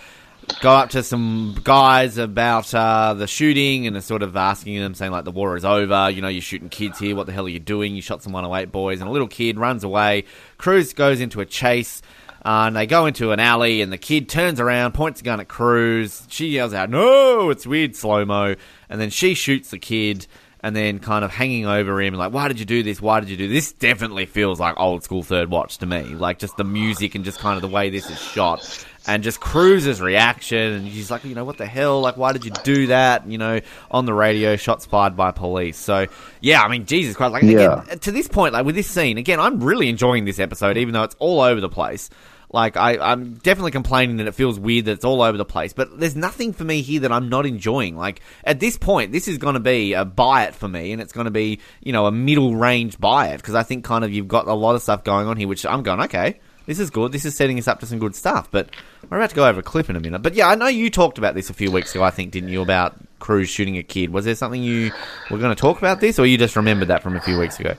S2: go up to some guys about uh, the shooting, and are sort of asking them, saying like the war is over. You know, you're shooting kids here. What the hell are you doing? You shot some 108 boys, and a little kid runs away. Cruz goes into a chase. Uh, and they go into an alley, and the kid turns around, points a gun at Cruz. She yells out, "No!" It's weird slow mo, and then she shoots the kid and then kind of hanging over him, like, why did you do this? Why did you do this? Definitely feels like old school third watch to me. Like, just the music and just kind of the way this is shot. And just Cruz's reaction, and she's like, you know, what the hell? Like, why did you do that? You know, on the radio, shots fired by police. So, yeah, I mean, Jesus Christ. Like,
S3: Yeah.
S2: again, to this point, like, with this scene, again, I'm really enjoying this episode, even though it's all over the place. Like I, I'm definitely complaining that it feels weird that it's all over the place, but there's nothing for me here that I'm not enjoying. Like at this point, this is going to be a buy it for me, and it's going to be you know a middle range buy it because I think kind of you've got a lot of stuff going on here, which I'm going okay. This is good. This is setting us up to some good stuff. But we're about to go over a clip in a minute. But yeah, I know you talked about this a few weeks ago. I think didn't you about Cruz shooting a kid? Was there something you were going to talk about this, or you just remembered that from a few weeks ago?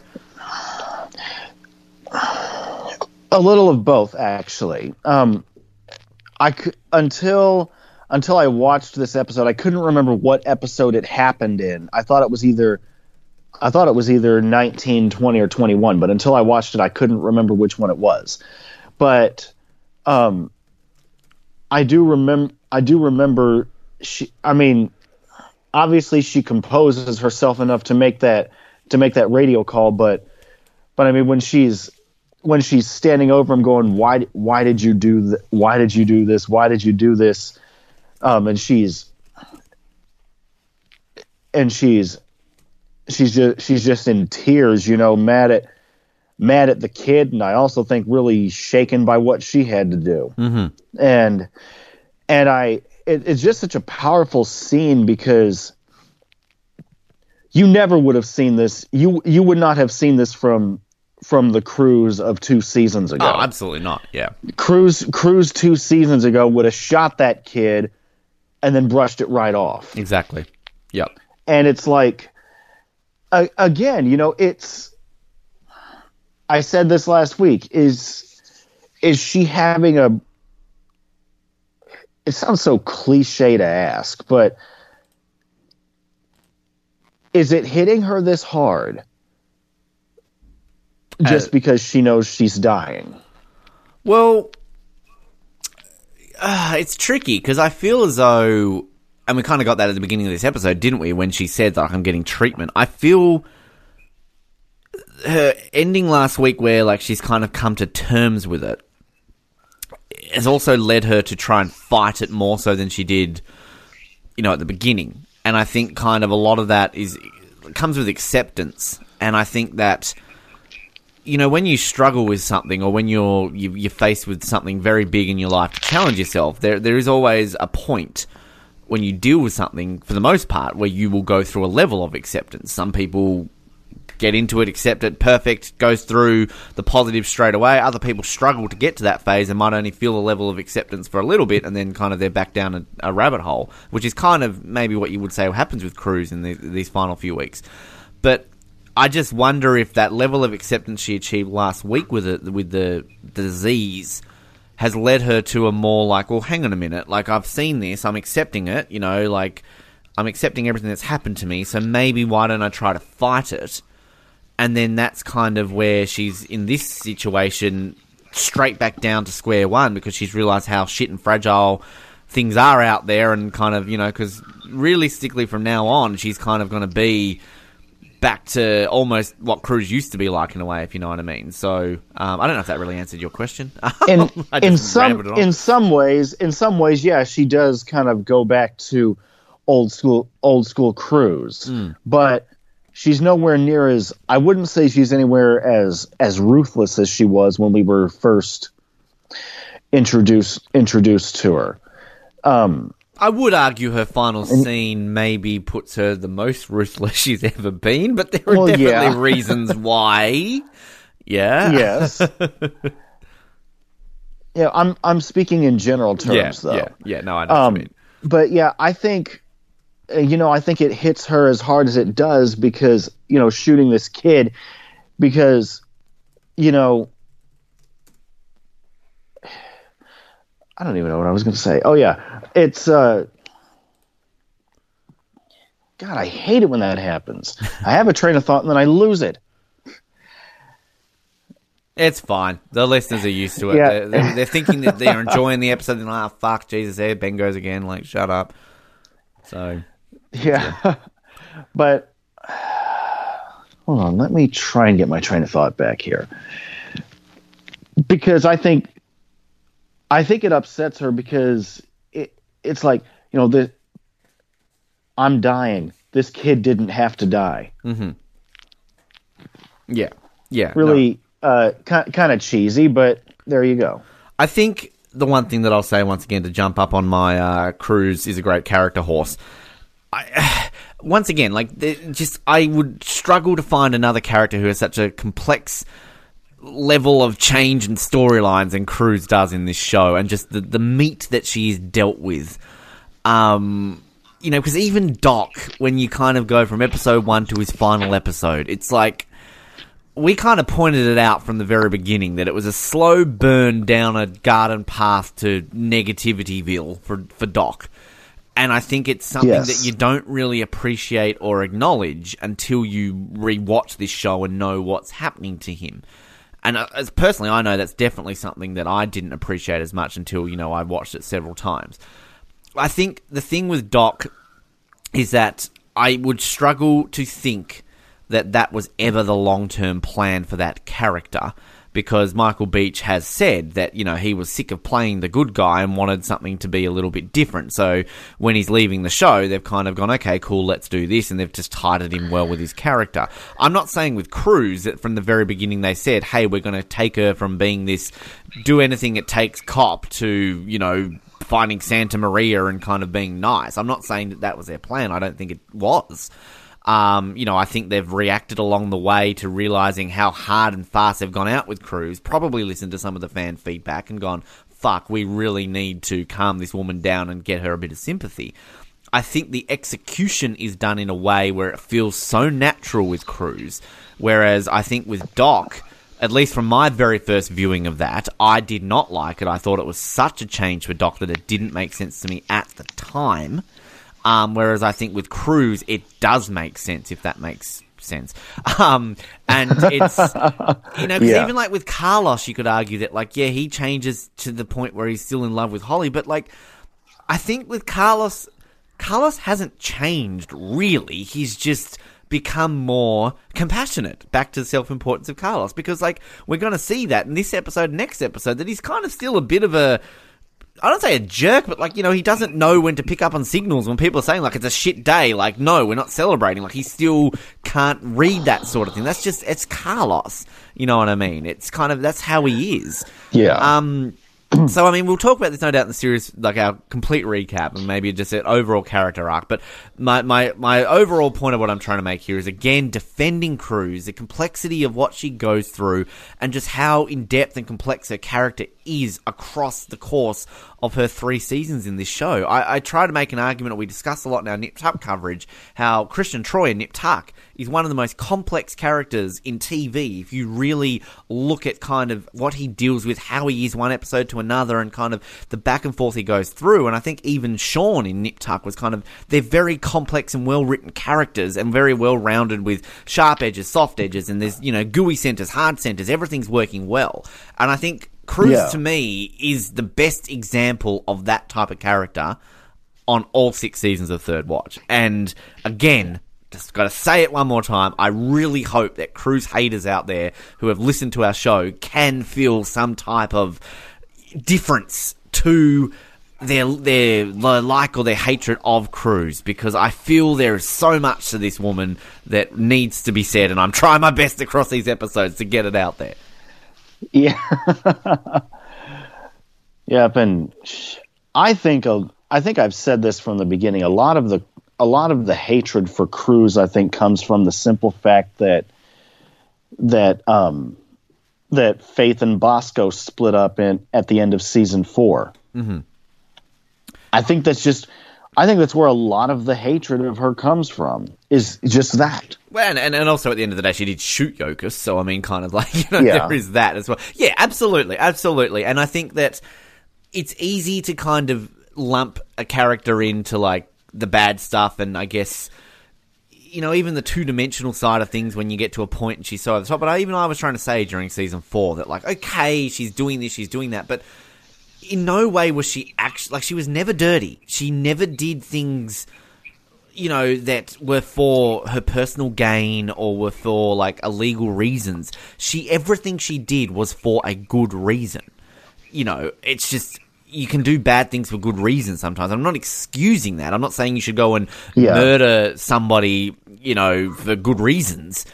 S3: A little of both, actually. Um, I until until I watched this episode, I couldn't remember what episode it happened in. I thought it was either I thought it was either 19, 20, or 21, but until I watched it, I couldn't remember which one it was. But um, I do remember. I do remember. She. I mean, obviously, she composes herself enough to make that to make that radio call, but but I mean, when she's when she's standing over him, going, "Why? Why did you do? Th- why did you do this? Why did you do this?" Um, and she's and she's she's just she's just in tears, you know, mad at mad at the kid, and I also think really shaken by what she had to do. Mm-hmm. And and I, it, it's just such a powerful scene because you never would have seen this. You you would not have seen this from from the Cruz of two seasons ago.
S2: Oh, absolutely not. Yeah.
S3: Cruz Cruz two seasons ago would have shot that kid and then brushed it right off.
S2: Exactly. Yep.
S3: And it's like uh, again, you know, it's I said this last week is is she having a it sounds so cliche to ask, but is it hitting her this hard just uh, because she knows she's dying?
S2: Well, uh, it's tricky because I feel as though, and we kind of got that at the beginning of this episode, didn't we? When she said like I'm getting treatment, I feel her ending last week, where like she's kind of come to terms with it, has also led her to try and fight it more so than she did, you know, at the beginning. And I think kind of a lot of that is comes with acceptance, and I think that you know, when you struggle with something or when you're you, you're faced with something very big in your life to challenge yourself, there there is always a point when you deal with something, for the most part, where you will go through a level of acceptance. Some people get into it, accept it, perfect, goes through the positive straight away. Other people struggle to get to that phase and might only feel a level of acceptance for a little bit, and then kind of they're back down a, a rabbit hole, which is kind of maybe what you would say happens with Cruz in the, these final few weeks. But I just wonder if that level of acceptance she achieved last week with it with the, disease has led her to a more like, well, hang on a minute, like I've seen this, I'm accepting it, you know, like I'm accepting everything that's happened to me, so maybe why don't I try to fight it? And then that's kind of where she's in this situation straight back down to square one because she's realized how shit and fragile things are out there and kind of, you know, because realistically from now on, she's kind of going to be back to almost what Cruz used to be like in a way, if you know what I mean. So um, I don't know if that really answered your question.
S3: In, in some in some ways, in some ways, yeah, she does kind of go back to old school old school Cruz, mm. but she's nowhere near as I wouldn't say she's anywhere as as ruthless as she was when we were first introduced introduced to her. Um,
S2: I would argue her final scene maybe puts her the most ruthless she's ever been, but there are well, definitely yeah. reasons why. Yeah.
S3: Yes. yeah, I'm I'm speaking in general terms
S2: yeah,
S3: though.
S2: Yeah, yeah, no, I know um, mean.
S3: But yeah, I think uh, you know, I think it hits her as hard as it does because, you know, shooting this kid because you know, I don't even know what I was going to say. Oh yeah, it's uh, God, I hate it when that happens. I have a train of thought and then I lose it.
S2: It's fine. The listeners are used to it. Yeah. They're, they're, they're thinking that they're enjoying the episode. And like, oh, fuck, Jesus, there Ben goes again. Like, shut up. So,
S3: yeah. yeah. but hold on, let me try and get my train of thought back here. Because I think I think it upsets her because it it's like you know the I'm dying. This kid didn't have to die.
S2: Mm-hmm. Yeah, yeah.
S3: Really, no. uh, kind of cheesy, but there you go.
S2: I think the one thing that I'll say once again to jump up on my uh, Cruz is a great character horse. I, once again, like just I would struggle to find another character who has such a complex level of change and storylines and Cruz does in this show, and just the the meat that she's dealt with. Um, you know, because even Doc, when you kind of go from episode one to his final episode, it's like we kind of pointed it out from the very beginning that it was a slow burn down a garden path to negativityville for for Doc. And I think it's something yes. that you don't really appreciate or acknowledge until you rewatch this show and know what's happening to him and uh, as personally, I know that's definitely something that I didn't appreciate as much until you know I watched it several times. I think the thing with Doc is that I would struggle to think that that was ever the long term plan for that character because Michael Beach has said that, you know, he was sick of playing the good guy and wanted something to be a little bit different. So when he's leaving the show, they've kind of gone, okay, cool, let's do this. And they've just tied it in well with his character. I'm not saying with Cruz that from the very beginning they said, hey, we're going to take her from being this do anything it takes cop to, you know, finding Santa Maria and kind of being nice. I'm not saying that that was their plan. I don't think it was. Um, you know, I think they've reacted along the way to realizing how hard and fast they've gone out with Cruz. Probably listened to some of the fan feedback and gone, fuck, we really need to calm this woman down and get her a bit of sympathy. I think the execution is done in a way where it feels so natural with Cruz, whereas I think with Doc, at least from my very first viewing of that, I did not like it. I thought it was such a change for Doc that it didn't make sense to me at the time. Um, whereas I think with Cruz, it does make sense if that makes sense. Um, and it's you know,
S3: Yeah.
S2: even like with Carlos, you could argue that like yeah, he changes to the point where he's still in love with Holly, but like I think with Carlos, Carlos hasn't changed really. He's just become more compassionate. Back to the self-importance of Carlos, because like we're going to see that in this episode, next episode, that he's kind of still a bit of a. I don't say a jerk, but like you know, he doesn't know when to pick up on signals when people are saying like it's a shit day. Like, no, we're not celebrating. Like, he still can't read that sort of thing. That's just it's Carlos. You know what I mean? It's kind of that's how he is.
S3: Yeah.
S2: Um. So I mean, we'll talk about this no doubt in the series, like our complete recap and maybe just an overall character arc. But my my my overall point of what I'm trying to make here is again defending Cruz, the complexity of what she goes through, and just how in depth and complex her character is across the course of her three seasons in this show. I, I try to make an argument, we discuss a lot in our Nip Tuck coverage, how Christian Troy in Nip Tuck is one of the most complex characters in TV. If you really look at kind of what he deals with, how he is one episode to another, and kind of the back and forth he goes through. And I think even Sean in Nip Tuck was kind of, they're very complex and well written characters and very well rounded with sharp edges, soft edges, and there's, you know, gooey centers, hard centers, everything's working well. And I think Cruz
S3: Yeah.
S2: to me is the best example of that type of character on all six seasons of Third Watch. And again, just got to say it one more time. I really hope that Cruz haters out there who have listened to our show can feel some type of difference to their their their like or their hatred of Cruz because I feel there is so much to this woman that needs to be said, and I'm trying my best across these episodes to get it out there.
S3: Yeah. yep, and I think of I think I've said this from the beginning. A lot of the a lot of the hatred for Cruz, I think, comes from the simple fact that that um that Faith and Bosco split up in at the end of season 4 Mm-hmm. I think that's just. I think that's where a lot of the hatred of her comes from. Is just that.
S2: Well, and, and, also at the end of the day, she did shoot Yokas, so I mean, kind of like, you know,
S3: Yeah.
S2: there is that as well. Yeah, absolutely, absolutely. And I think that it's easy to kind of lump a character into like the bad stuff, and I guess, you know, even the two dimensional side of things when you get to a point and she's so over the top. But I, even I was trying to say during season four that, like, okay, she's doing this, she's doing that, but in no way was she actually, like, she was never dirty. She never did things you know, that were for her personal gain or were for like illegal reasons. She everything she did was for a good reason. You know, it's just you can do bad things for good reasons sometimes. I'm not excusing that. I'm not saying you should go and
S3: Yeah.
S2: murder somebody, you know, for good reasons.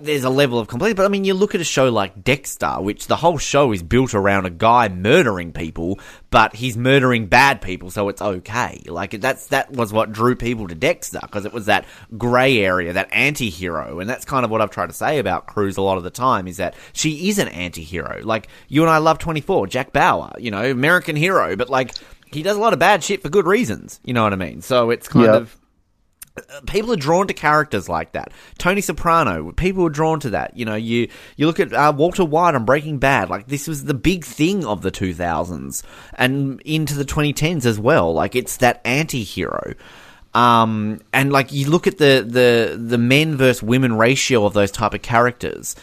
S2: There's a level of complexity, but I mean, you look at a show like Dexter, which the whole show is built around a guy murdering people, but he's murdering bad people, so it's okay. Like that's that was what drew people to Dexter because it was that grey area, that anti-hero, and that's kind of what I've tried to say about Cruz a lot of the time is that she is an anti-hero. Like you and I love 24, Jack Bauer, you know, American hero, but like he does a lot of bad shit for good reasons. You know what I mean? So it's kind
S3: Yep.
S2: of people are drawn to characters like that. Tony Soprano, people are drawn to that. You know, you you look at uh, Walter White on Breaking Bad. Like this was the big thing of the 2000s and into the 2010s as well. Like it's that anti-hero. Um, and like you look at the the the men versus women ratio of those type of characters.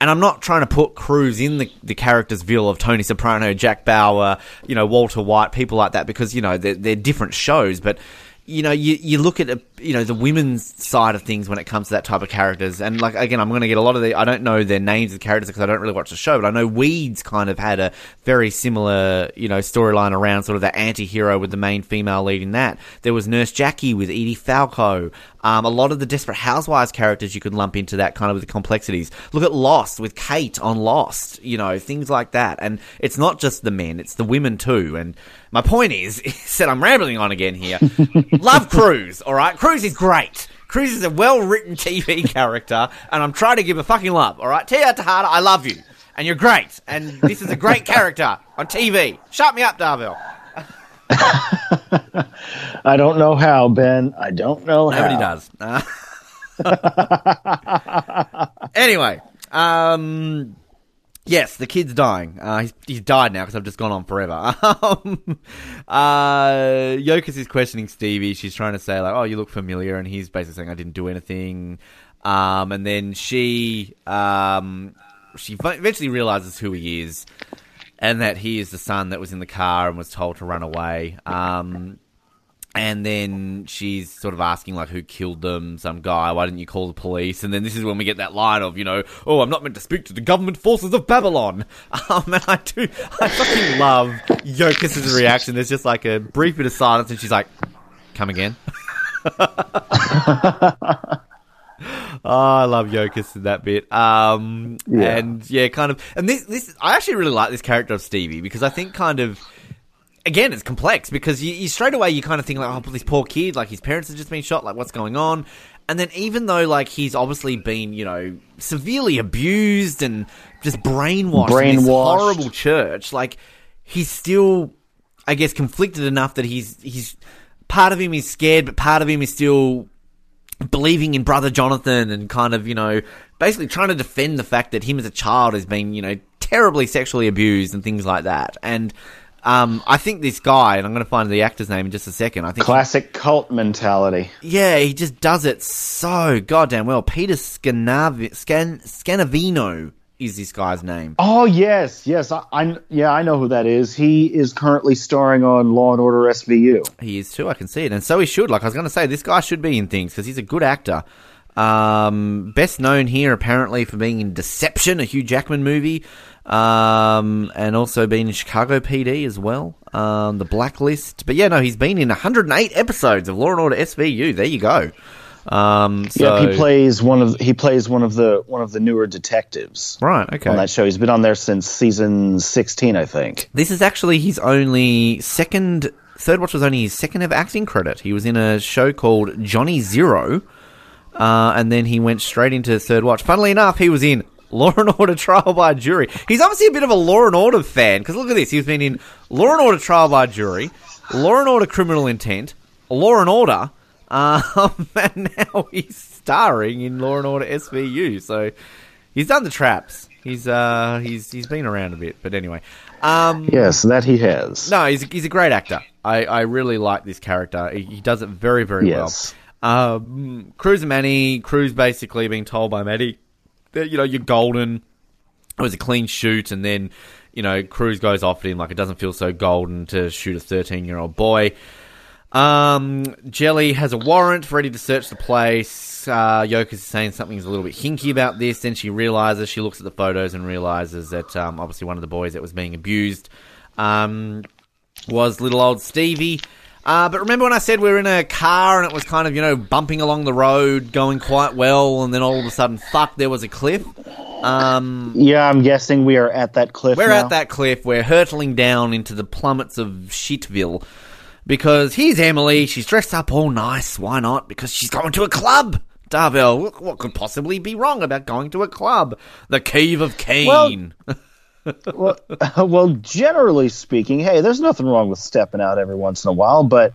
S2: And I'm not trying to put Cruz in the, the character's view of Tony Soprano, Jack Bauer, you know, Walter White, people like that, because, you know, they're, they're different shows. But, you know, you, you look at a you know the women's side of things when it comes to that type of characters. And like again, I'm going to get a lot of the I don't know their names of the characters because I don't really watch the show, but I know Weeds kind of had a very similar you know storyline around sort of the anti-hero with the main female lead in that. There was Nurse Jackie with Edie Falco. Um, a lot of the Desperate Housewives characters you could lump into that kind of with the complexities. Look at Lost with Kate on Lost, you know things like that. And it's not just the men; it's the women too. And my point is, that I'm rambling on again here. Love Cruz, all right. Cruz is great. Cruz is a well-written TV character, and I'm trying to give a fucking love. All right, Tia Texada, I love you, and you're great, and this is a great character on TV. Shut me up, Darville.
S3: I don't know how, Ben. I don't know
S2: Nobody
S3: how.
S2: does. Uh, anyway, um, yes, the kid's dying. Uh, he's, he's died now because I've just gone on forever. Um, uh, is questioning Stevie. She's trying to say like, "Oh, you look familiar," and he's basically saying, "I didn't do anything." Um, and then she, um, she eventually realizes who he is, and that he is the son that was in the car and was told to run away. Um, and then she's sort of asking like who killed them some guy why didn't you call the police and then this is when we get that line of you know oh i'm not meant to speak to the government forces of babylon um and i do i fucking love Yokas's reaction there's just like a brief bit of silence and she's like come again Oh, I love Yokas in that bit. Um,
S3: Yeah.
S2: and yeah, kind of, and this, this, I actually really like this character of Stevie because I think kind of, again, it's complex because you, you straight away you kind of think like, oh, this poor kid, like his parents have just been shot, like what's going on? And then even though like he's obviously been, you know, severely abused and just brainwashed, in this horrible church, like he's still, I guess, conflicted enough that he's he's part of him is scared, but part of him is still believing in brother Jonathan and kind of, you know, basically trying to defend the fact that him as a child has been, you know, terribly sexually abused and things like that. And um, I think this guy, and I'm going to find the actor's name in just a second. I think,
S3: Classic cult mentality.
S2: yeah, he just does it so goddamn well. Peter Scanav- Scan- Scanavino is this guy's name.
S3: Oh yes, yes. I, I yeah, I know who that is. He is currently starring on Law and Order SVU.
S2: He is too. I can see it, and so he should. Like I was going to say, this guy should be in things because he's a good actor. Um, best known here apparently for being in Deception, a Hugh Jackman movie, um, and also being in Chicago PD as well. Um, the Blacklist, but yeah, no, he's been in 108 episodes of Law and Order SVU. There you go. Um, so
S3: yeah, he plays one of he plays one of the one of the newer detectives
S2: right. Okay,
S3: on that show. He's been on there since season sixteen, I think.
S2: This is actually his only second. Third Watch was only his second ever acting credit. He was in a show called Johnny Zero, uh, and then he went straight into Third Watch. Funnily enough, he was in Law and Order Trial by Jury. He's obviously a bit of a Law and Order fan because look at this. He's been in Law and Order Trial by Jury, Law and Order Criminal Intent, Law and Order, um, and now he's starring in Law and Order SVU. So he's done the traps. He's uh he's he's been around a bit, but anyway. Um,
S3: Yes, that he has.
S2: no, he's he's a great actor. I, I really like this character. He, he does it very very
S3: Yes.
S2: well. Um, Cruz and Manny, Cruz basically being told by Maddie you know you're golden. It was a clean shoot, and then you know Cruz goes off at him like it doesn't feel so golden to shoot a 13 year old boy. Um, Jelly has a warrant ready to search the place. Uh, Yokas is saying something's a little bit hinky about this. Then she realizes, she looks at the photos and realizes that um, obviously one of the boys that was being abused um, was little old Stevie. Uh, but remember when I said we were in a car and it was kind of, you know, bumping along the road, going quite well, and then all of a sudden, fuck, there was a cliff? Um,
S3: Yeah, I'm guessing we are at that cliff.
S2: we're
S3: now.
S2: at that cliff. We're hurtling down into the plummets of Shitville. Because here's Emily. She's dressed up all nice. Why not? Because she's going to a club. Darvell, what- could possibly be wrong about going to a club? The Cave of Cain.
S3: well, well, well, generally speaking, hey, there's nothing wrong with stepping out every once in a while, but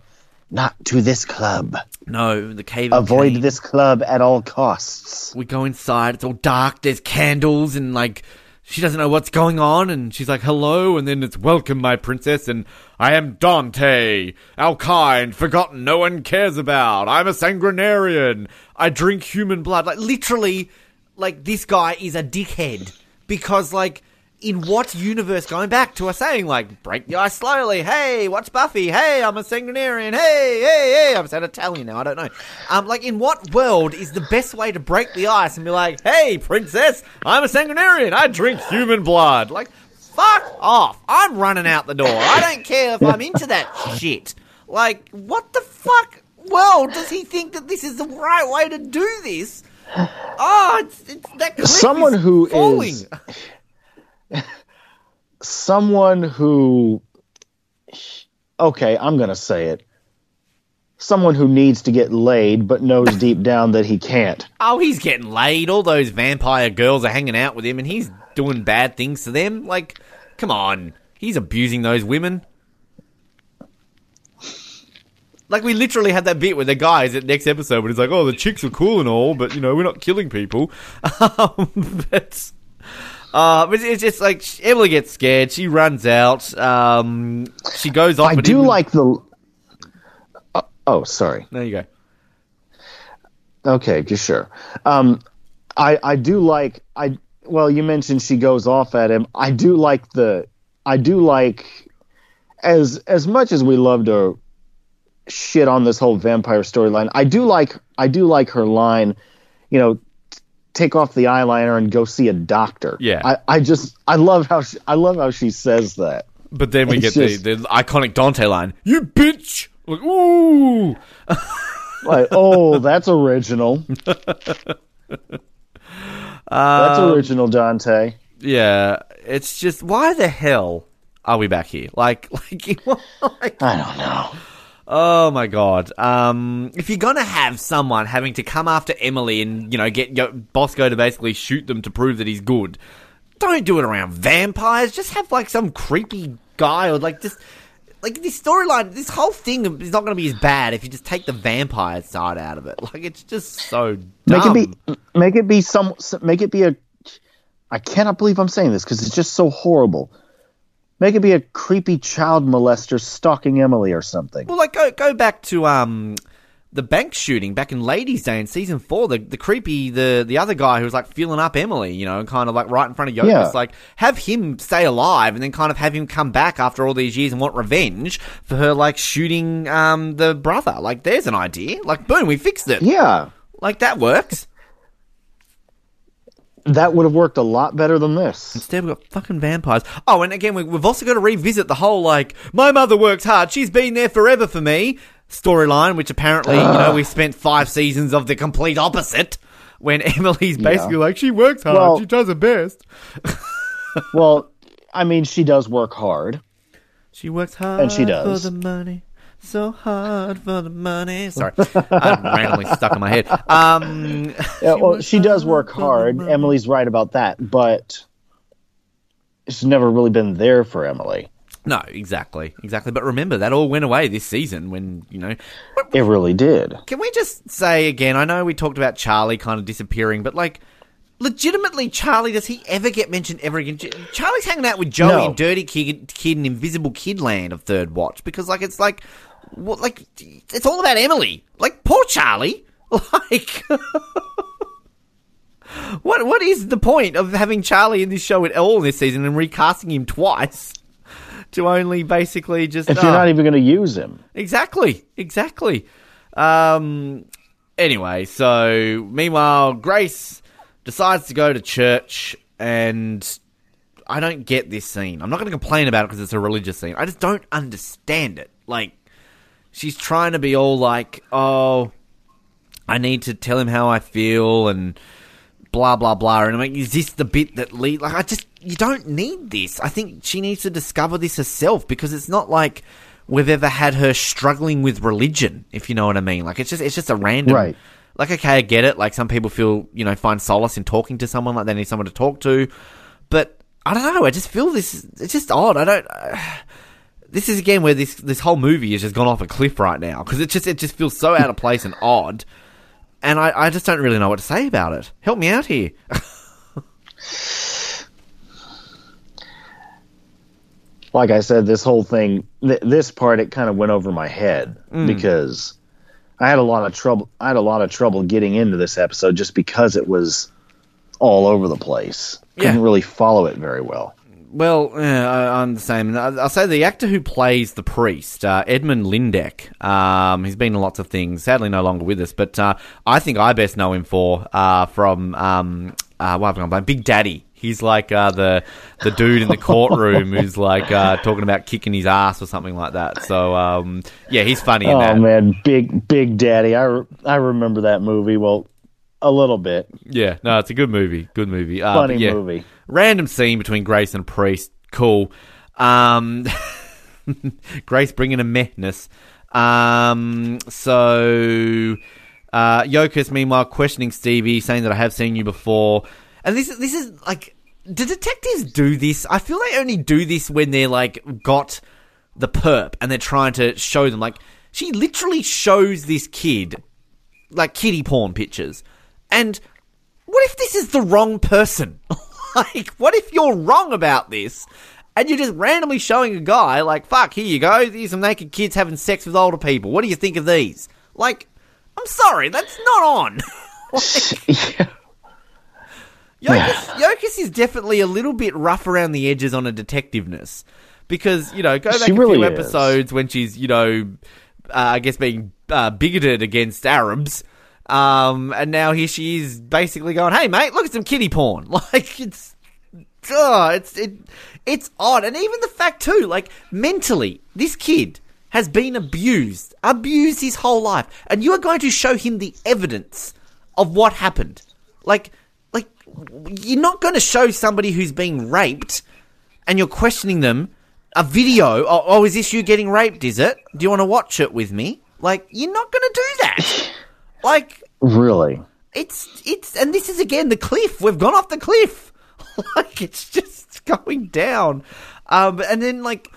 S3: not to this club.
S2: no, the Cave
S3: Avoid this club at all costs.
S2: we go inside. It's all dark. There's candles and like she doesn't know what's going on. And she's like, "Hello," and then it's "Welcome, my princess." And I am Dante, our kind, forgotten, no one cares about. I'm a sanguinarian. I drink human blood. Like literally, like this guy is a dickhead because like in what universe going back to a saying like break the ice slowly? Hey, what's Buffy? Hey, I'm a Sanguinarian. Hey, hey, hey. I'm saying Italian now. I don't know. Um, like in what world is the best way to break the ice and be like, hey, princess, I'm a Sanguinarian. I drink human blood. Like, fuck off. I'm running out the door. I don't care if I'm into that shit. Like, what the fuck world does he think that this is the right way to do this? Oh, it's, it's that
S3: Someone who
S2: falling.
S3: is- someone who okay i'm gonna say it someone who needs to get laid but knows deep down that he can't
S2: Oh, he's getting laid. All those vampire girls are hanging out with him, and he's doing bad things to them. Like, come on, he's abusing those women. Like we literally had that bit where the guys at next episode, when he's like, "Oh, the chicks are cool and all, but you know, we're not killing people." Um, uh, but it's just like Emily gets scared. She runs out. Um, she goes off.
S3: i do
S2: even-
S3: like the uh, oh sorry
S2: There you go.
S3: okay just sure um i i do like i well you mentioned she goes off at him i do like the i do like as as much as we love to shit on this whole vampire storyline i do like i do like her line you know take off the eyeliner and go see a doctor
S2: Yeah.
S3: i i just i love how she, i love how she says that
S2: But then we
S3: It's
S2: get
S3: just-
S2: the, the iconic Dante line, "You bitch!" Like, ooh.
S3: like oh that's original that's
S2: Um,
S3: original dante
S2: Yeah, it's just why the hell are we back here? Like, like, like
S3: i don't know
S2: oh my god. Um, if you're gonna have someone having to come after Emily and you know get your Bosco to basically shoot them to prove that he's good, don't do it around vampires. Just have like some creepy guy or like just. Like this storyline, this whole thing is not going to be as bad if you just take the vampire side out of it. Like it's just so
S3: Make
S2: dumb.
S3: it be make it be some make it be a I cannot believe I'm saying this because it's just so horrible. Make it be a creepy child molester stalking Emily or something.
S2: Well, like go go back to um the bank shooting back in Ladies' Day in season four. The the creepy the the other guy who was like feeling up Emily, you know, and kind of like right in front of Yokas.
S3: Yeah.
S2: Like have him stay alive, and then kind of have him come back after all these years and want revenge for her like shooting um the brother. Like there's an idea. Like boom, we fixed it.
S3: Yeah,
S2: Like that works.
S3: That would have worked a lot better than this.
S2: Instead, we've got fucking vampires. Oh, and again, we, we've also got to revisit the whole like, my mother works hard. She's been there forever for me storyline, which apparently, you know, we spent five seasons of the complete opposite. When Emily's basically like, she works hard,
S3: Well-
S2: she does her best.
S3: Well, I mean, she does work hard.
S2: She works hard
S3: And she does.
S2: for the money. So hard for the money. Sorry, I'm randomly stuck in my head. Um,
S3: Yeah, well, she does work hard. Emily's right about that, but it's never really been there for Emily.
S2: no, exactly, exactly. But remember, that all went away this season when you know.
S3: It really did.
S2: Can we just say again? I know we talked about Charlie kind of disappearing, but like, legitimately, Charlie does he ever get mentioned ever again? Charlie's hanging out with Joey
S3: No.
S2: and Dirty Kid, Kid and Invisible Kid Land of Third Watch because like it's like, what like it's all about Emily. Like poor Charlie. Like. What what is the point of having Charlie in this show at all this season and recasting him twice to only basically just
S3: If you're
S2: oh.
S3: not even going to use him,
S2: Exactly, exactly. Um, anyway, so meanwhile, Grace decides to go to church, and I don't get this scene. I'm not going to complain about it because it's a religious scene. I just don't understand it. Like, she's trying to be all like, oh, I need to tell him how I feel, and blah blah blah. And I'm like, is this the bit that lead? Like, I just you don't need this. I think she needs to discover this herself because it's not like we've ever had her struggling with religion. If you know what I mean. Like, it's just it's just a random.
S3: Right.
S2: Like, okay, I get it. Like, some people feel you know find solace in talking to someone. Like, they need someone to talk to, but. I don't know. I just feel this. It's just odd. I don't. This is again where this this whole movie has just gone off a cliff right now because it just it just feels so out of place and odd, and I, I just don't really know what to say about it. Help me out here.
S3: like I said, this whole thing, th- this part, it kind of went over my head
S2: Mm.
S3: because I had a lot of trouble. I had a lot of trouble getting into this episode just because it was all over the place. Couldn't
S2: Yeah.
S3: really follow it very well.
S2: Well, I'm the same. I- I'll say the actor who plays the priest, uh, Edmund Lyndeck. Um, he's been in lots of things. Sadly, no longer with us. But uh, I think I best know him for uh, from um, uh, what have I gone by? Big Daddy. He's like uh, the the dude in the courtroom who's like uh, talking about kicking his ass or something like that. So um, yeah, he's funny in
S3: Oh man, Big Big Daddy. I, re- I remember that movie. Well, a little bit.
S2: Yeah, no, it's a good movie. Good movie. Uh,
S3: Funny
S2: yeah,
S3: movie.
S2: Random scene between Grace and Priest. Cool. Um, Grace bringing a mehness. Um, so uh, meanwhile, questioning Stevie, saying that I have seen you before. And this this is like, do detectives do this? I feel they only do this when they're like got the perp and they're trying to show them. Like, she literally shows this kid like kitty porn pictures. And what if this is the wrong person? like, what if you're wrong about this? And you're just randomly showing a guy, like, fuck, here you go. These are some naked kids having sex with older people. What do you think of these? Like, I'm sorry, that's not on.
S3: yeah.
S2: Yokas, Yokas is definitely a little bit rough around the edges on a detectiveness. Because, you know, go back
S3: She
S2: a
S3: really
S2: few
S3: is.
S2: episodes when she's, you know, uh, I guess being uh, bigoted against Arabs. Um, and now here she is basically going, hey, mate, look at some kitty porn. Like, it's. Oh, it's it, it's odd, and even the fact too, like mentally, this kid has been abused, abused his whole life, and you are going to show him the evidence of what happened. Like, like you're not going to show somebody who's being raped, and you're questioning them a video. Oh, oh, is this you getting raped? Is it? Do you want to watch it with me? Like, you're not going to do that. like,
S3: Really.
S2: it's it's and this is again the cliff. We've gone off the cliff. like it's just going down. Um, and then like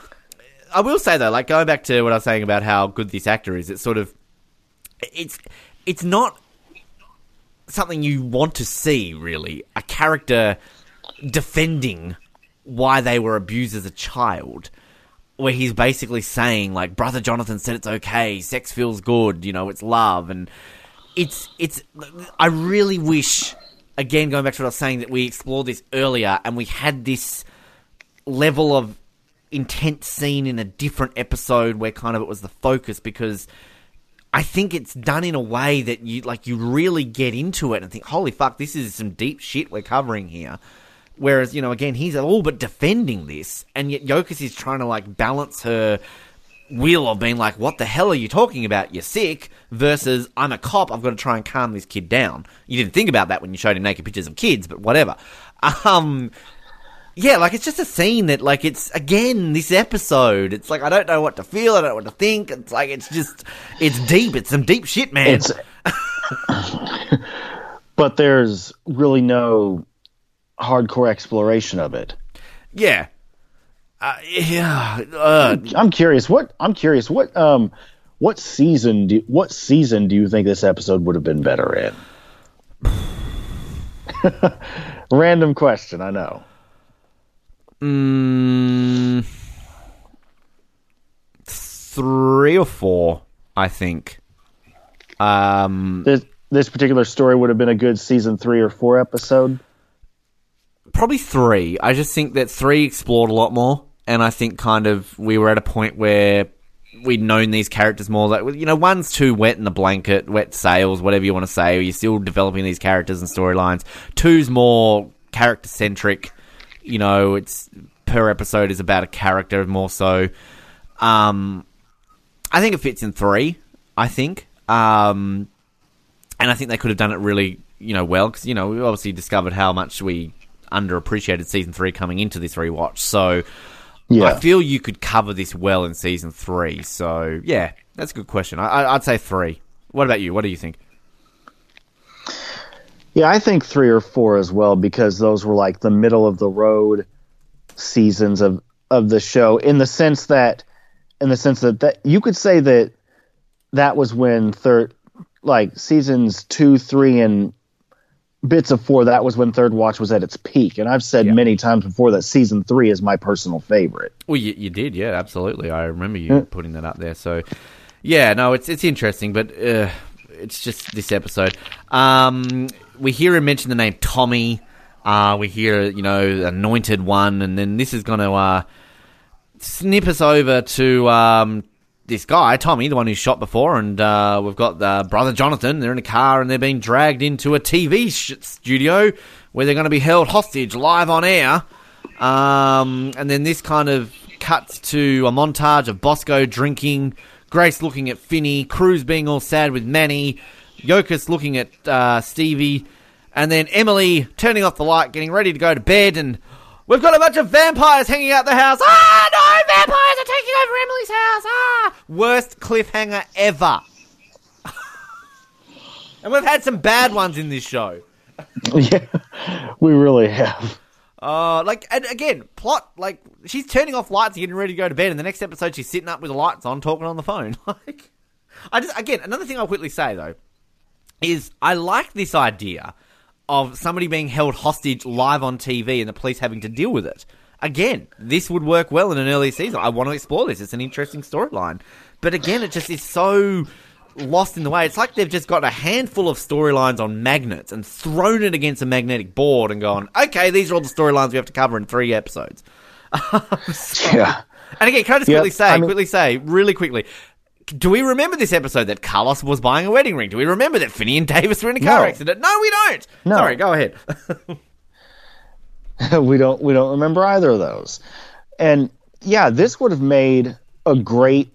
S2: I will say though, like going back to what I was saying about how good this actor is, it's sort of it's it's not something you want to see really. A character defending why they were abused as a child. Where he's basically saying, like, Brother Jonathan said it's okay, sex feels good, you know, it's love, and it's it's I really wish again going back to what I was saying that we explored this earlier and we had this level of intense scene in a different episode where kind of it was the focus because I think it's done in a way that you like you really get into it and think holy fuck this is some deep shit we're covering here. Whereas you know again he's all but defending this and yet Yokas is trying to like balance her wheel of being like, what the hell are you talking about? You're sick. Versus, I'm a cop. I've got to try and calm this kid down. You didn't think about that when you showed him naked pictures of kids, but whatever. Um, yeah, like it's just a scene that, like, it's again this episode. It's like I don't know what to feel. I don't know what to think. It's like it's just, it's deep. It's some deep shit, man.
S3: It's but there's really no hardcore exploration of it.
S2: yeah, uh, yeah. Uh,
S3: I'm curious what I'm curious what um what season do what season do you think this episode would have been better in? Random question, I know.
S2: mm, three or four, I think. Um,
S3: This this particular story would have been a good season 3 or 4 episode.
S2: probably three. I just think that three explored a lot more, and I think kind of we were at a point where we'd known these characters more. Like you know, one's too wet in the blanket, wet sails, whatever you want to say. You're still developing these characters and storylines. Two's more character centric. You know, it's per episode is about a character more so. Um, I think it fits in three. I think. Um, and I think they could have done it really, you know, well because you know we obviously discovered how much we underappreciated season three coming into this rewatch. So
S3: Yeah.
S2: I feel you could cover this well in season three. So yeah, that's a good question. I, I'd say three. What about you? What do you think?
S3: Yeah, I think 3 or 4 as well because those were like the middle of the road seasons of of the show in the sense that in the sense that, that you could say that that was when third like seasons 2, 3 and bits of 4 that was when third watch was at its peak and I've said
S2: Yeah.
S3: many times before that season 3 is my personal favorite.
S2: Well, you, you did, yeah, absolutely. I remember you putting that up there. So, yeah, no, it's it's interesting, but uh, it's just this episode. Um, we hear him mention the name Tommy. Uh, we hear, you know, anointed one, and then this is going to uh, snip us over to um, this guy, Tommy, the one who shot before, and uh, we've got uh, brother Jonathan. They're in a car and they're being dragged into a TV studio where they're going to be held hostage live on air. Um, and then this kind of cuts to a montage of Bosco drinking, Grace looking at Finney, Cruz being all sad with Manny, Yokas looking at uh, Stevie, and then Emily turning off the light, getting ready to go to bed, and we've got a bunch of vampires hanging out the house. Ah, no, vampires are taking over Emily's house. Ah, worst cliffhanger ever. and we've had some bad ones in this show.
S3: yeah, we really have.
S2: Uh, like, and again, plot, like, she's turning off lights and getting ready to go to bed, and the next episode she's sitting up with the lights on, talking on the phone. Like, I just, again, another thing I'll quickly say, though, is I like this idea of somebody being held hostage live on TV and the police having to deal with it. Again, this would work well in an early season. I want to explore this. It's an interesting storyline. But again, it just is so lost in the way. It's like they've just got a handful of storylines on magnets and thrown it against a magnetic board and gone, okay, these are all the storylines we have to cover in three episodes. So-
S3: Yeah.
S2: And again, can I just
S3: Yep,
S2: quickly say,
S3: I mean-
S2: quickly say, really quickly, do we remember this episode that Carlos was buying a wedding ring? Do we remember that Finney and Davis were in a car
S3: No.
S2: accident? No, we don't.
S3: No.
S2: Sorry, go ahead.
S3: we don't we don't remember either of those. And yeah, this would have made a great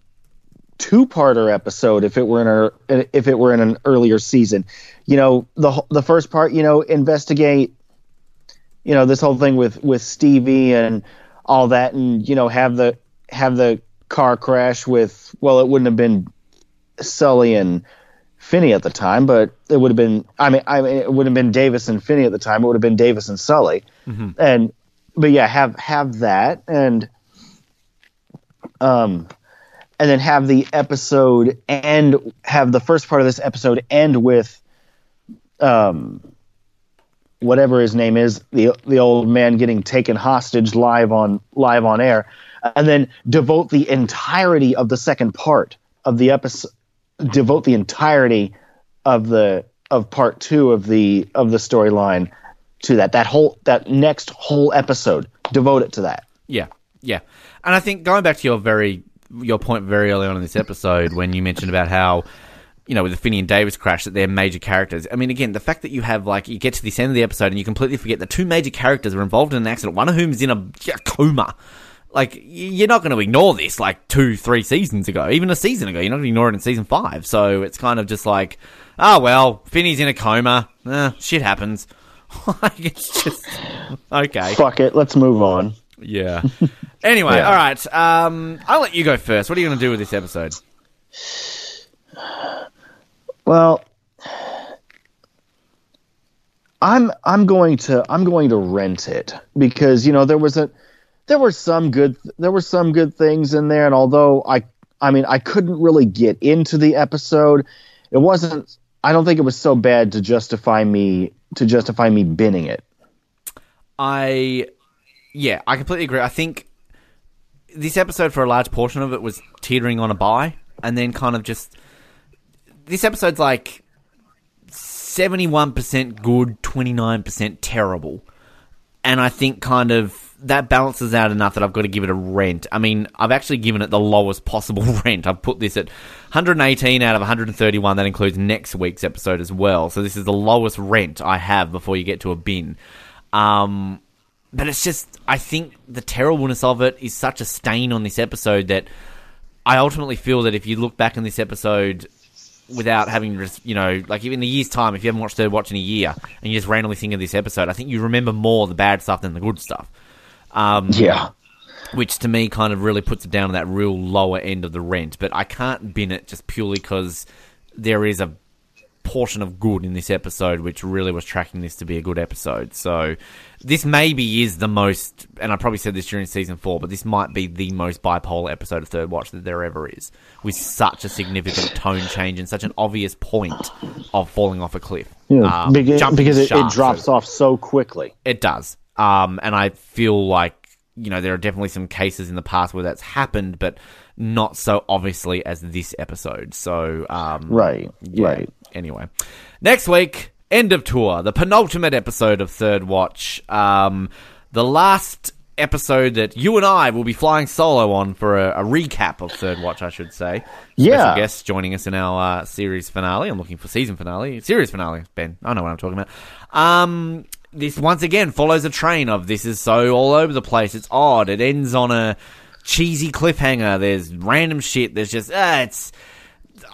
S3: two-parter episode if it were in a if it were in an earlier season. You know, the the first part, you know, investigate you know, this whole thing with with Stevie and all that and you know, have the have the car crash with well, it wouldn't have been Sully and Finney at the time, but it would have been. I mean, I mean, it would have been Davis and Finney at the time. It would have been Davis and Sully, and but yeah, have have that and um, and then have the episode end. Have the first part of this episode end with um, whatever his name is, the the old man getting taken hostage live on live on air, and then devote the entirety of the second part of the episode devote the entirety of the of part two of the of the storyline to that that whole that next whole episode devote it to that
S2: Yeah, yeah, and I think going back to your very your point very early on in this episode when you mentioned about how you know with the Finney and Davis crash that they're major characters. I mean, again, the fact that you have like you get to this end of the episode and you completely forget the two major characters are involved in an accident, one of whom is in a, a coma. Like you're not going to ignore this like two, three seasons ago, even a season ago. You're not going to ignore it in season five. So it's kind of just like, oh well, Finney's in a coma. Eh, shit happens. like it's just okay.
S3: fuck it let's move on
S2: Yeah. Anyway,
S3: Yeah.
S2: all right. Um, I'll let you go first. What are you going to do with this episode?
S3: well i'm i'm going to i'm going to rent it because you know there was a there were some good there were some good things in there and although i i mean i couldn't really get into the episode it wasn't i don't think it was so bad to justify me to justify me binning it
S2: I, yeah, I completely agree. I think this episode, for a large portion of it, was teetering on a buy, and then kind of just this episode's like seventy-one percent good, twenty-nine percent terrible, and I think kind of that balances out enough that I've got to give it a rent. I mean, I've actually given it the lowest possible rent. I've put this at 118 out of 131. That includes next week's episode as well. So this is the lowest rent I have before you get to a bin. Um, but it's just, I think the terribleness of it is such a stain on this episode that I ultimately feel that if you look back on this episode without having, you know, like in a year's time, if you haven't watched Third Watch in a year and you just randomly think of this episode, I think you remember more the bad stuff than the good stuff. Um,
S3: yeah
S2: which to me kind of really puts it down to that real lower end of the rent. But I can't bin it just purely because there is a portion of good in this episode which really was tracking this to be a good episode. So this maybe is the most, and I probably said this during season four, but this might be the most bipolar episode of Third Watch that there ever is, with such a significant tone change and such an obvious point of falling off a cliff.
S3: Yeah,
S2: Um,
S3: because, because it, it drops off so quickly.
S2: it does. Um, and I feel like, you know, there are definitely some cases in the past where that's happened, but not so obviously as this episode. So, um,
S3: Right,
S2: yeah.
S3: right.
S2: Anyway, next week, End of tour, the penultimate episode of Third Watch. Um, the last episode that you and I will be flying solo on for a, a recap of Third Watch, I should say.
S3: Yeah.
S2: Special guests joining us in our uh, series finale. I'm looking for season finale. Series finale, Ben. I know what I'm talking about. Um, this once again follows a train of this is so all over the place. It's odd. It ends on a cheesy cliffhanger. There's random shit. There's just, ah, it's.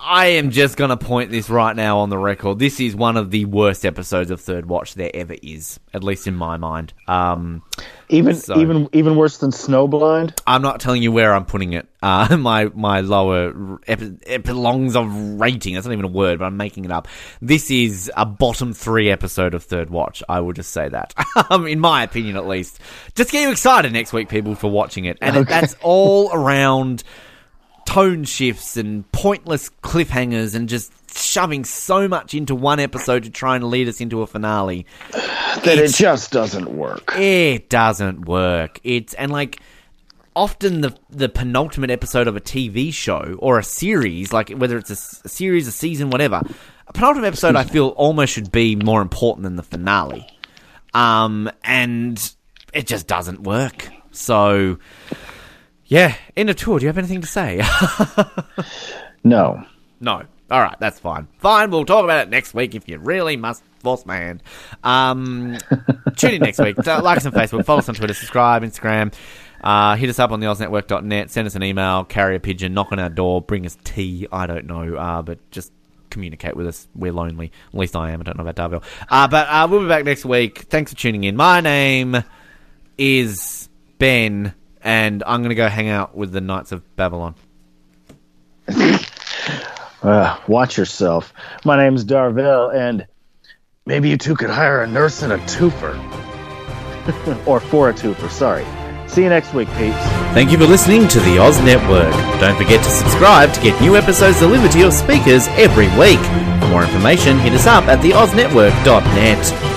S2: I am just going to point this right now on the record. This is one of the worst episodes of Third Watch there ever is, at least in my mind. Um,
S3: Even
S2: So-
S3: even even worse than Snowblind.
S2: I'm not telling you where I'm putting it. Uh, my my lower epi- epilongs of rating. That's not even a word, but I'm making it up. This is a bottom three episode of Third Watch. I will just say that, um, in my opinion, at least. Just get you excited next week, people, for watching it, and it, that's all around tone shifts and pointless cliffhangers and just shoving so much into one episode to try and lead us into a finale.
S3: That it just doesn't work.
S2: It doesn't work. It's and like often the the penultimate episode of a TV show or a series, like whether it's a series, a season, whatever. A penultimate episode, I feel almost should be more important than the finale. Um, and it just doesn't work. So, yeah, end of tour. Do you have anything to say?
S3: No.
S2: No. All right, that's fine. Fine, we'll talk about it next week if you really must force my hand. Um, tune in next week. Like us on Facebook, follow us on Twitter, subscribe, Instagram. Uh, hit us up on the OzNetwork.net, send us an email, carry a pigeon, knock on our door, bring us tea. I don't know, uh, but just communicate with us. We're lonely. At least I am. I don't know about Darvell. Uh, but uh, we'll be back next week. Thanks for tuning in. My name is Ben, and I'm going to go hang out with the Knights of Babylon.
S3: Uh, watch yourself. My name's Darvell, and maybe you two could hire a nurse and a twofer. or for a twofer, sorry. See you next week, peeps.
S1: Thank you for listening to the Oz Network. Don't forget to subscribe to get new episodes delivered to your speakers every week. For more information, hit us up at theoznetwork.net.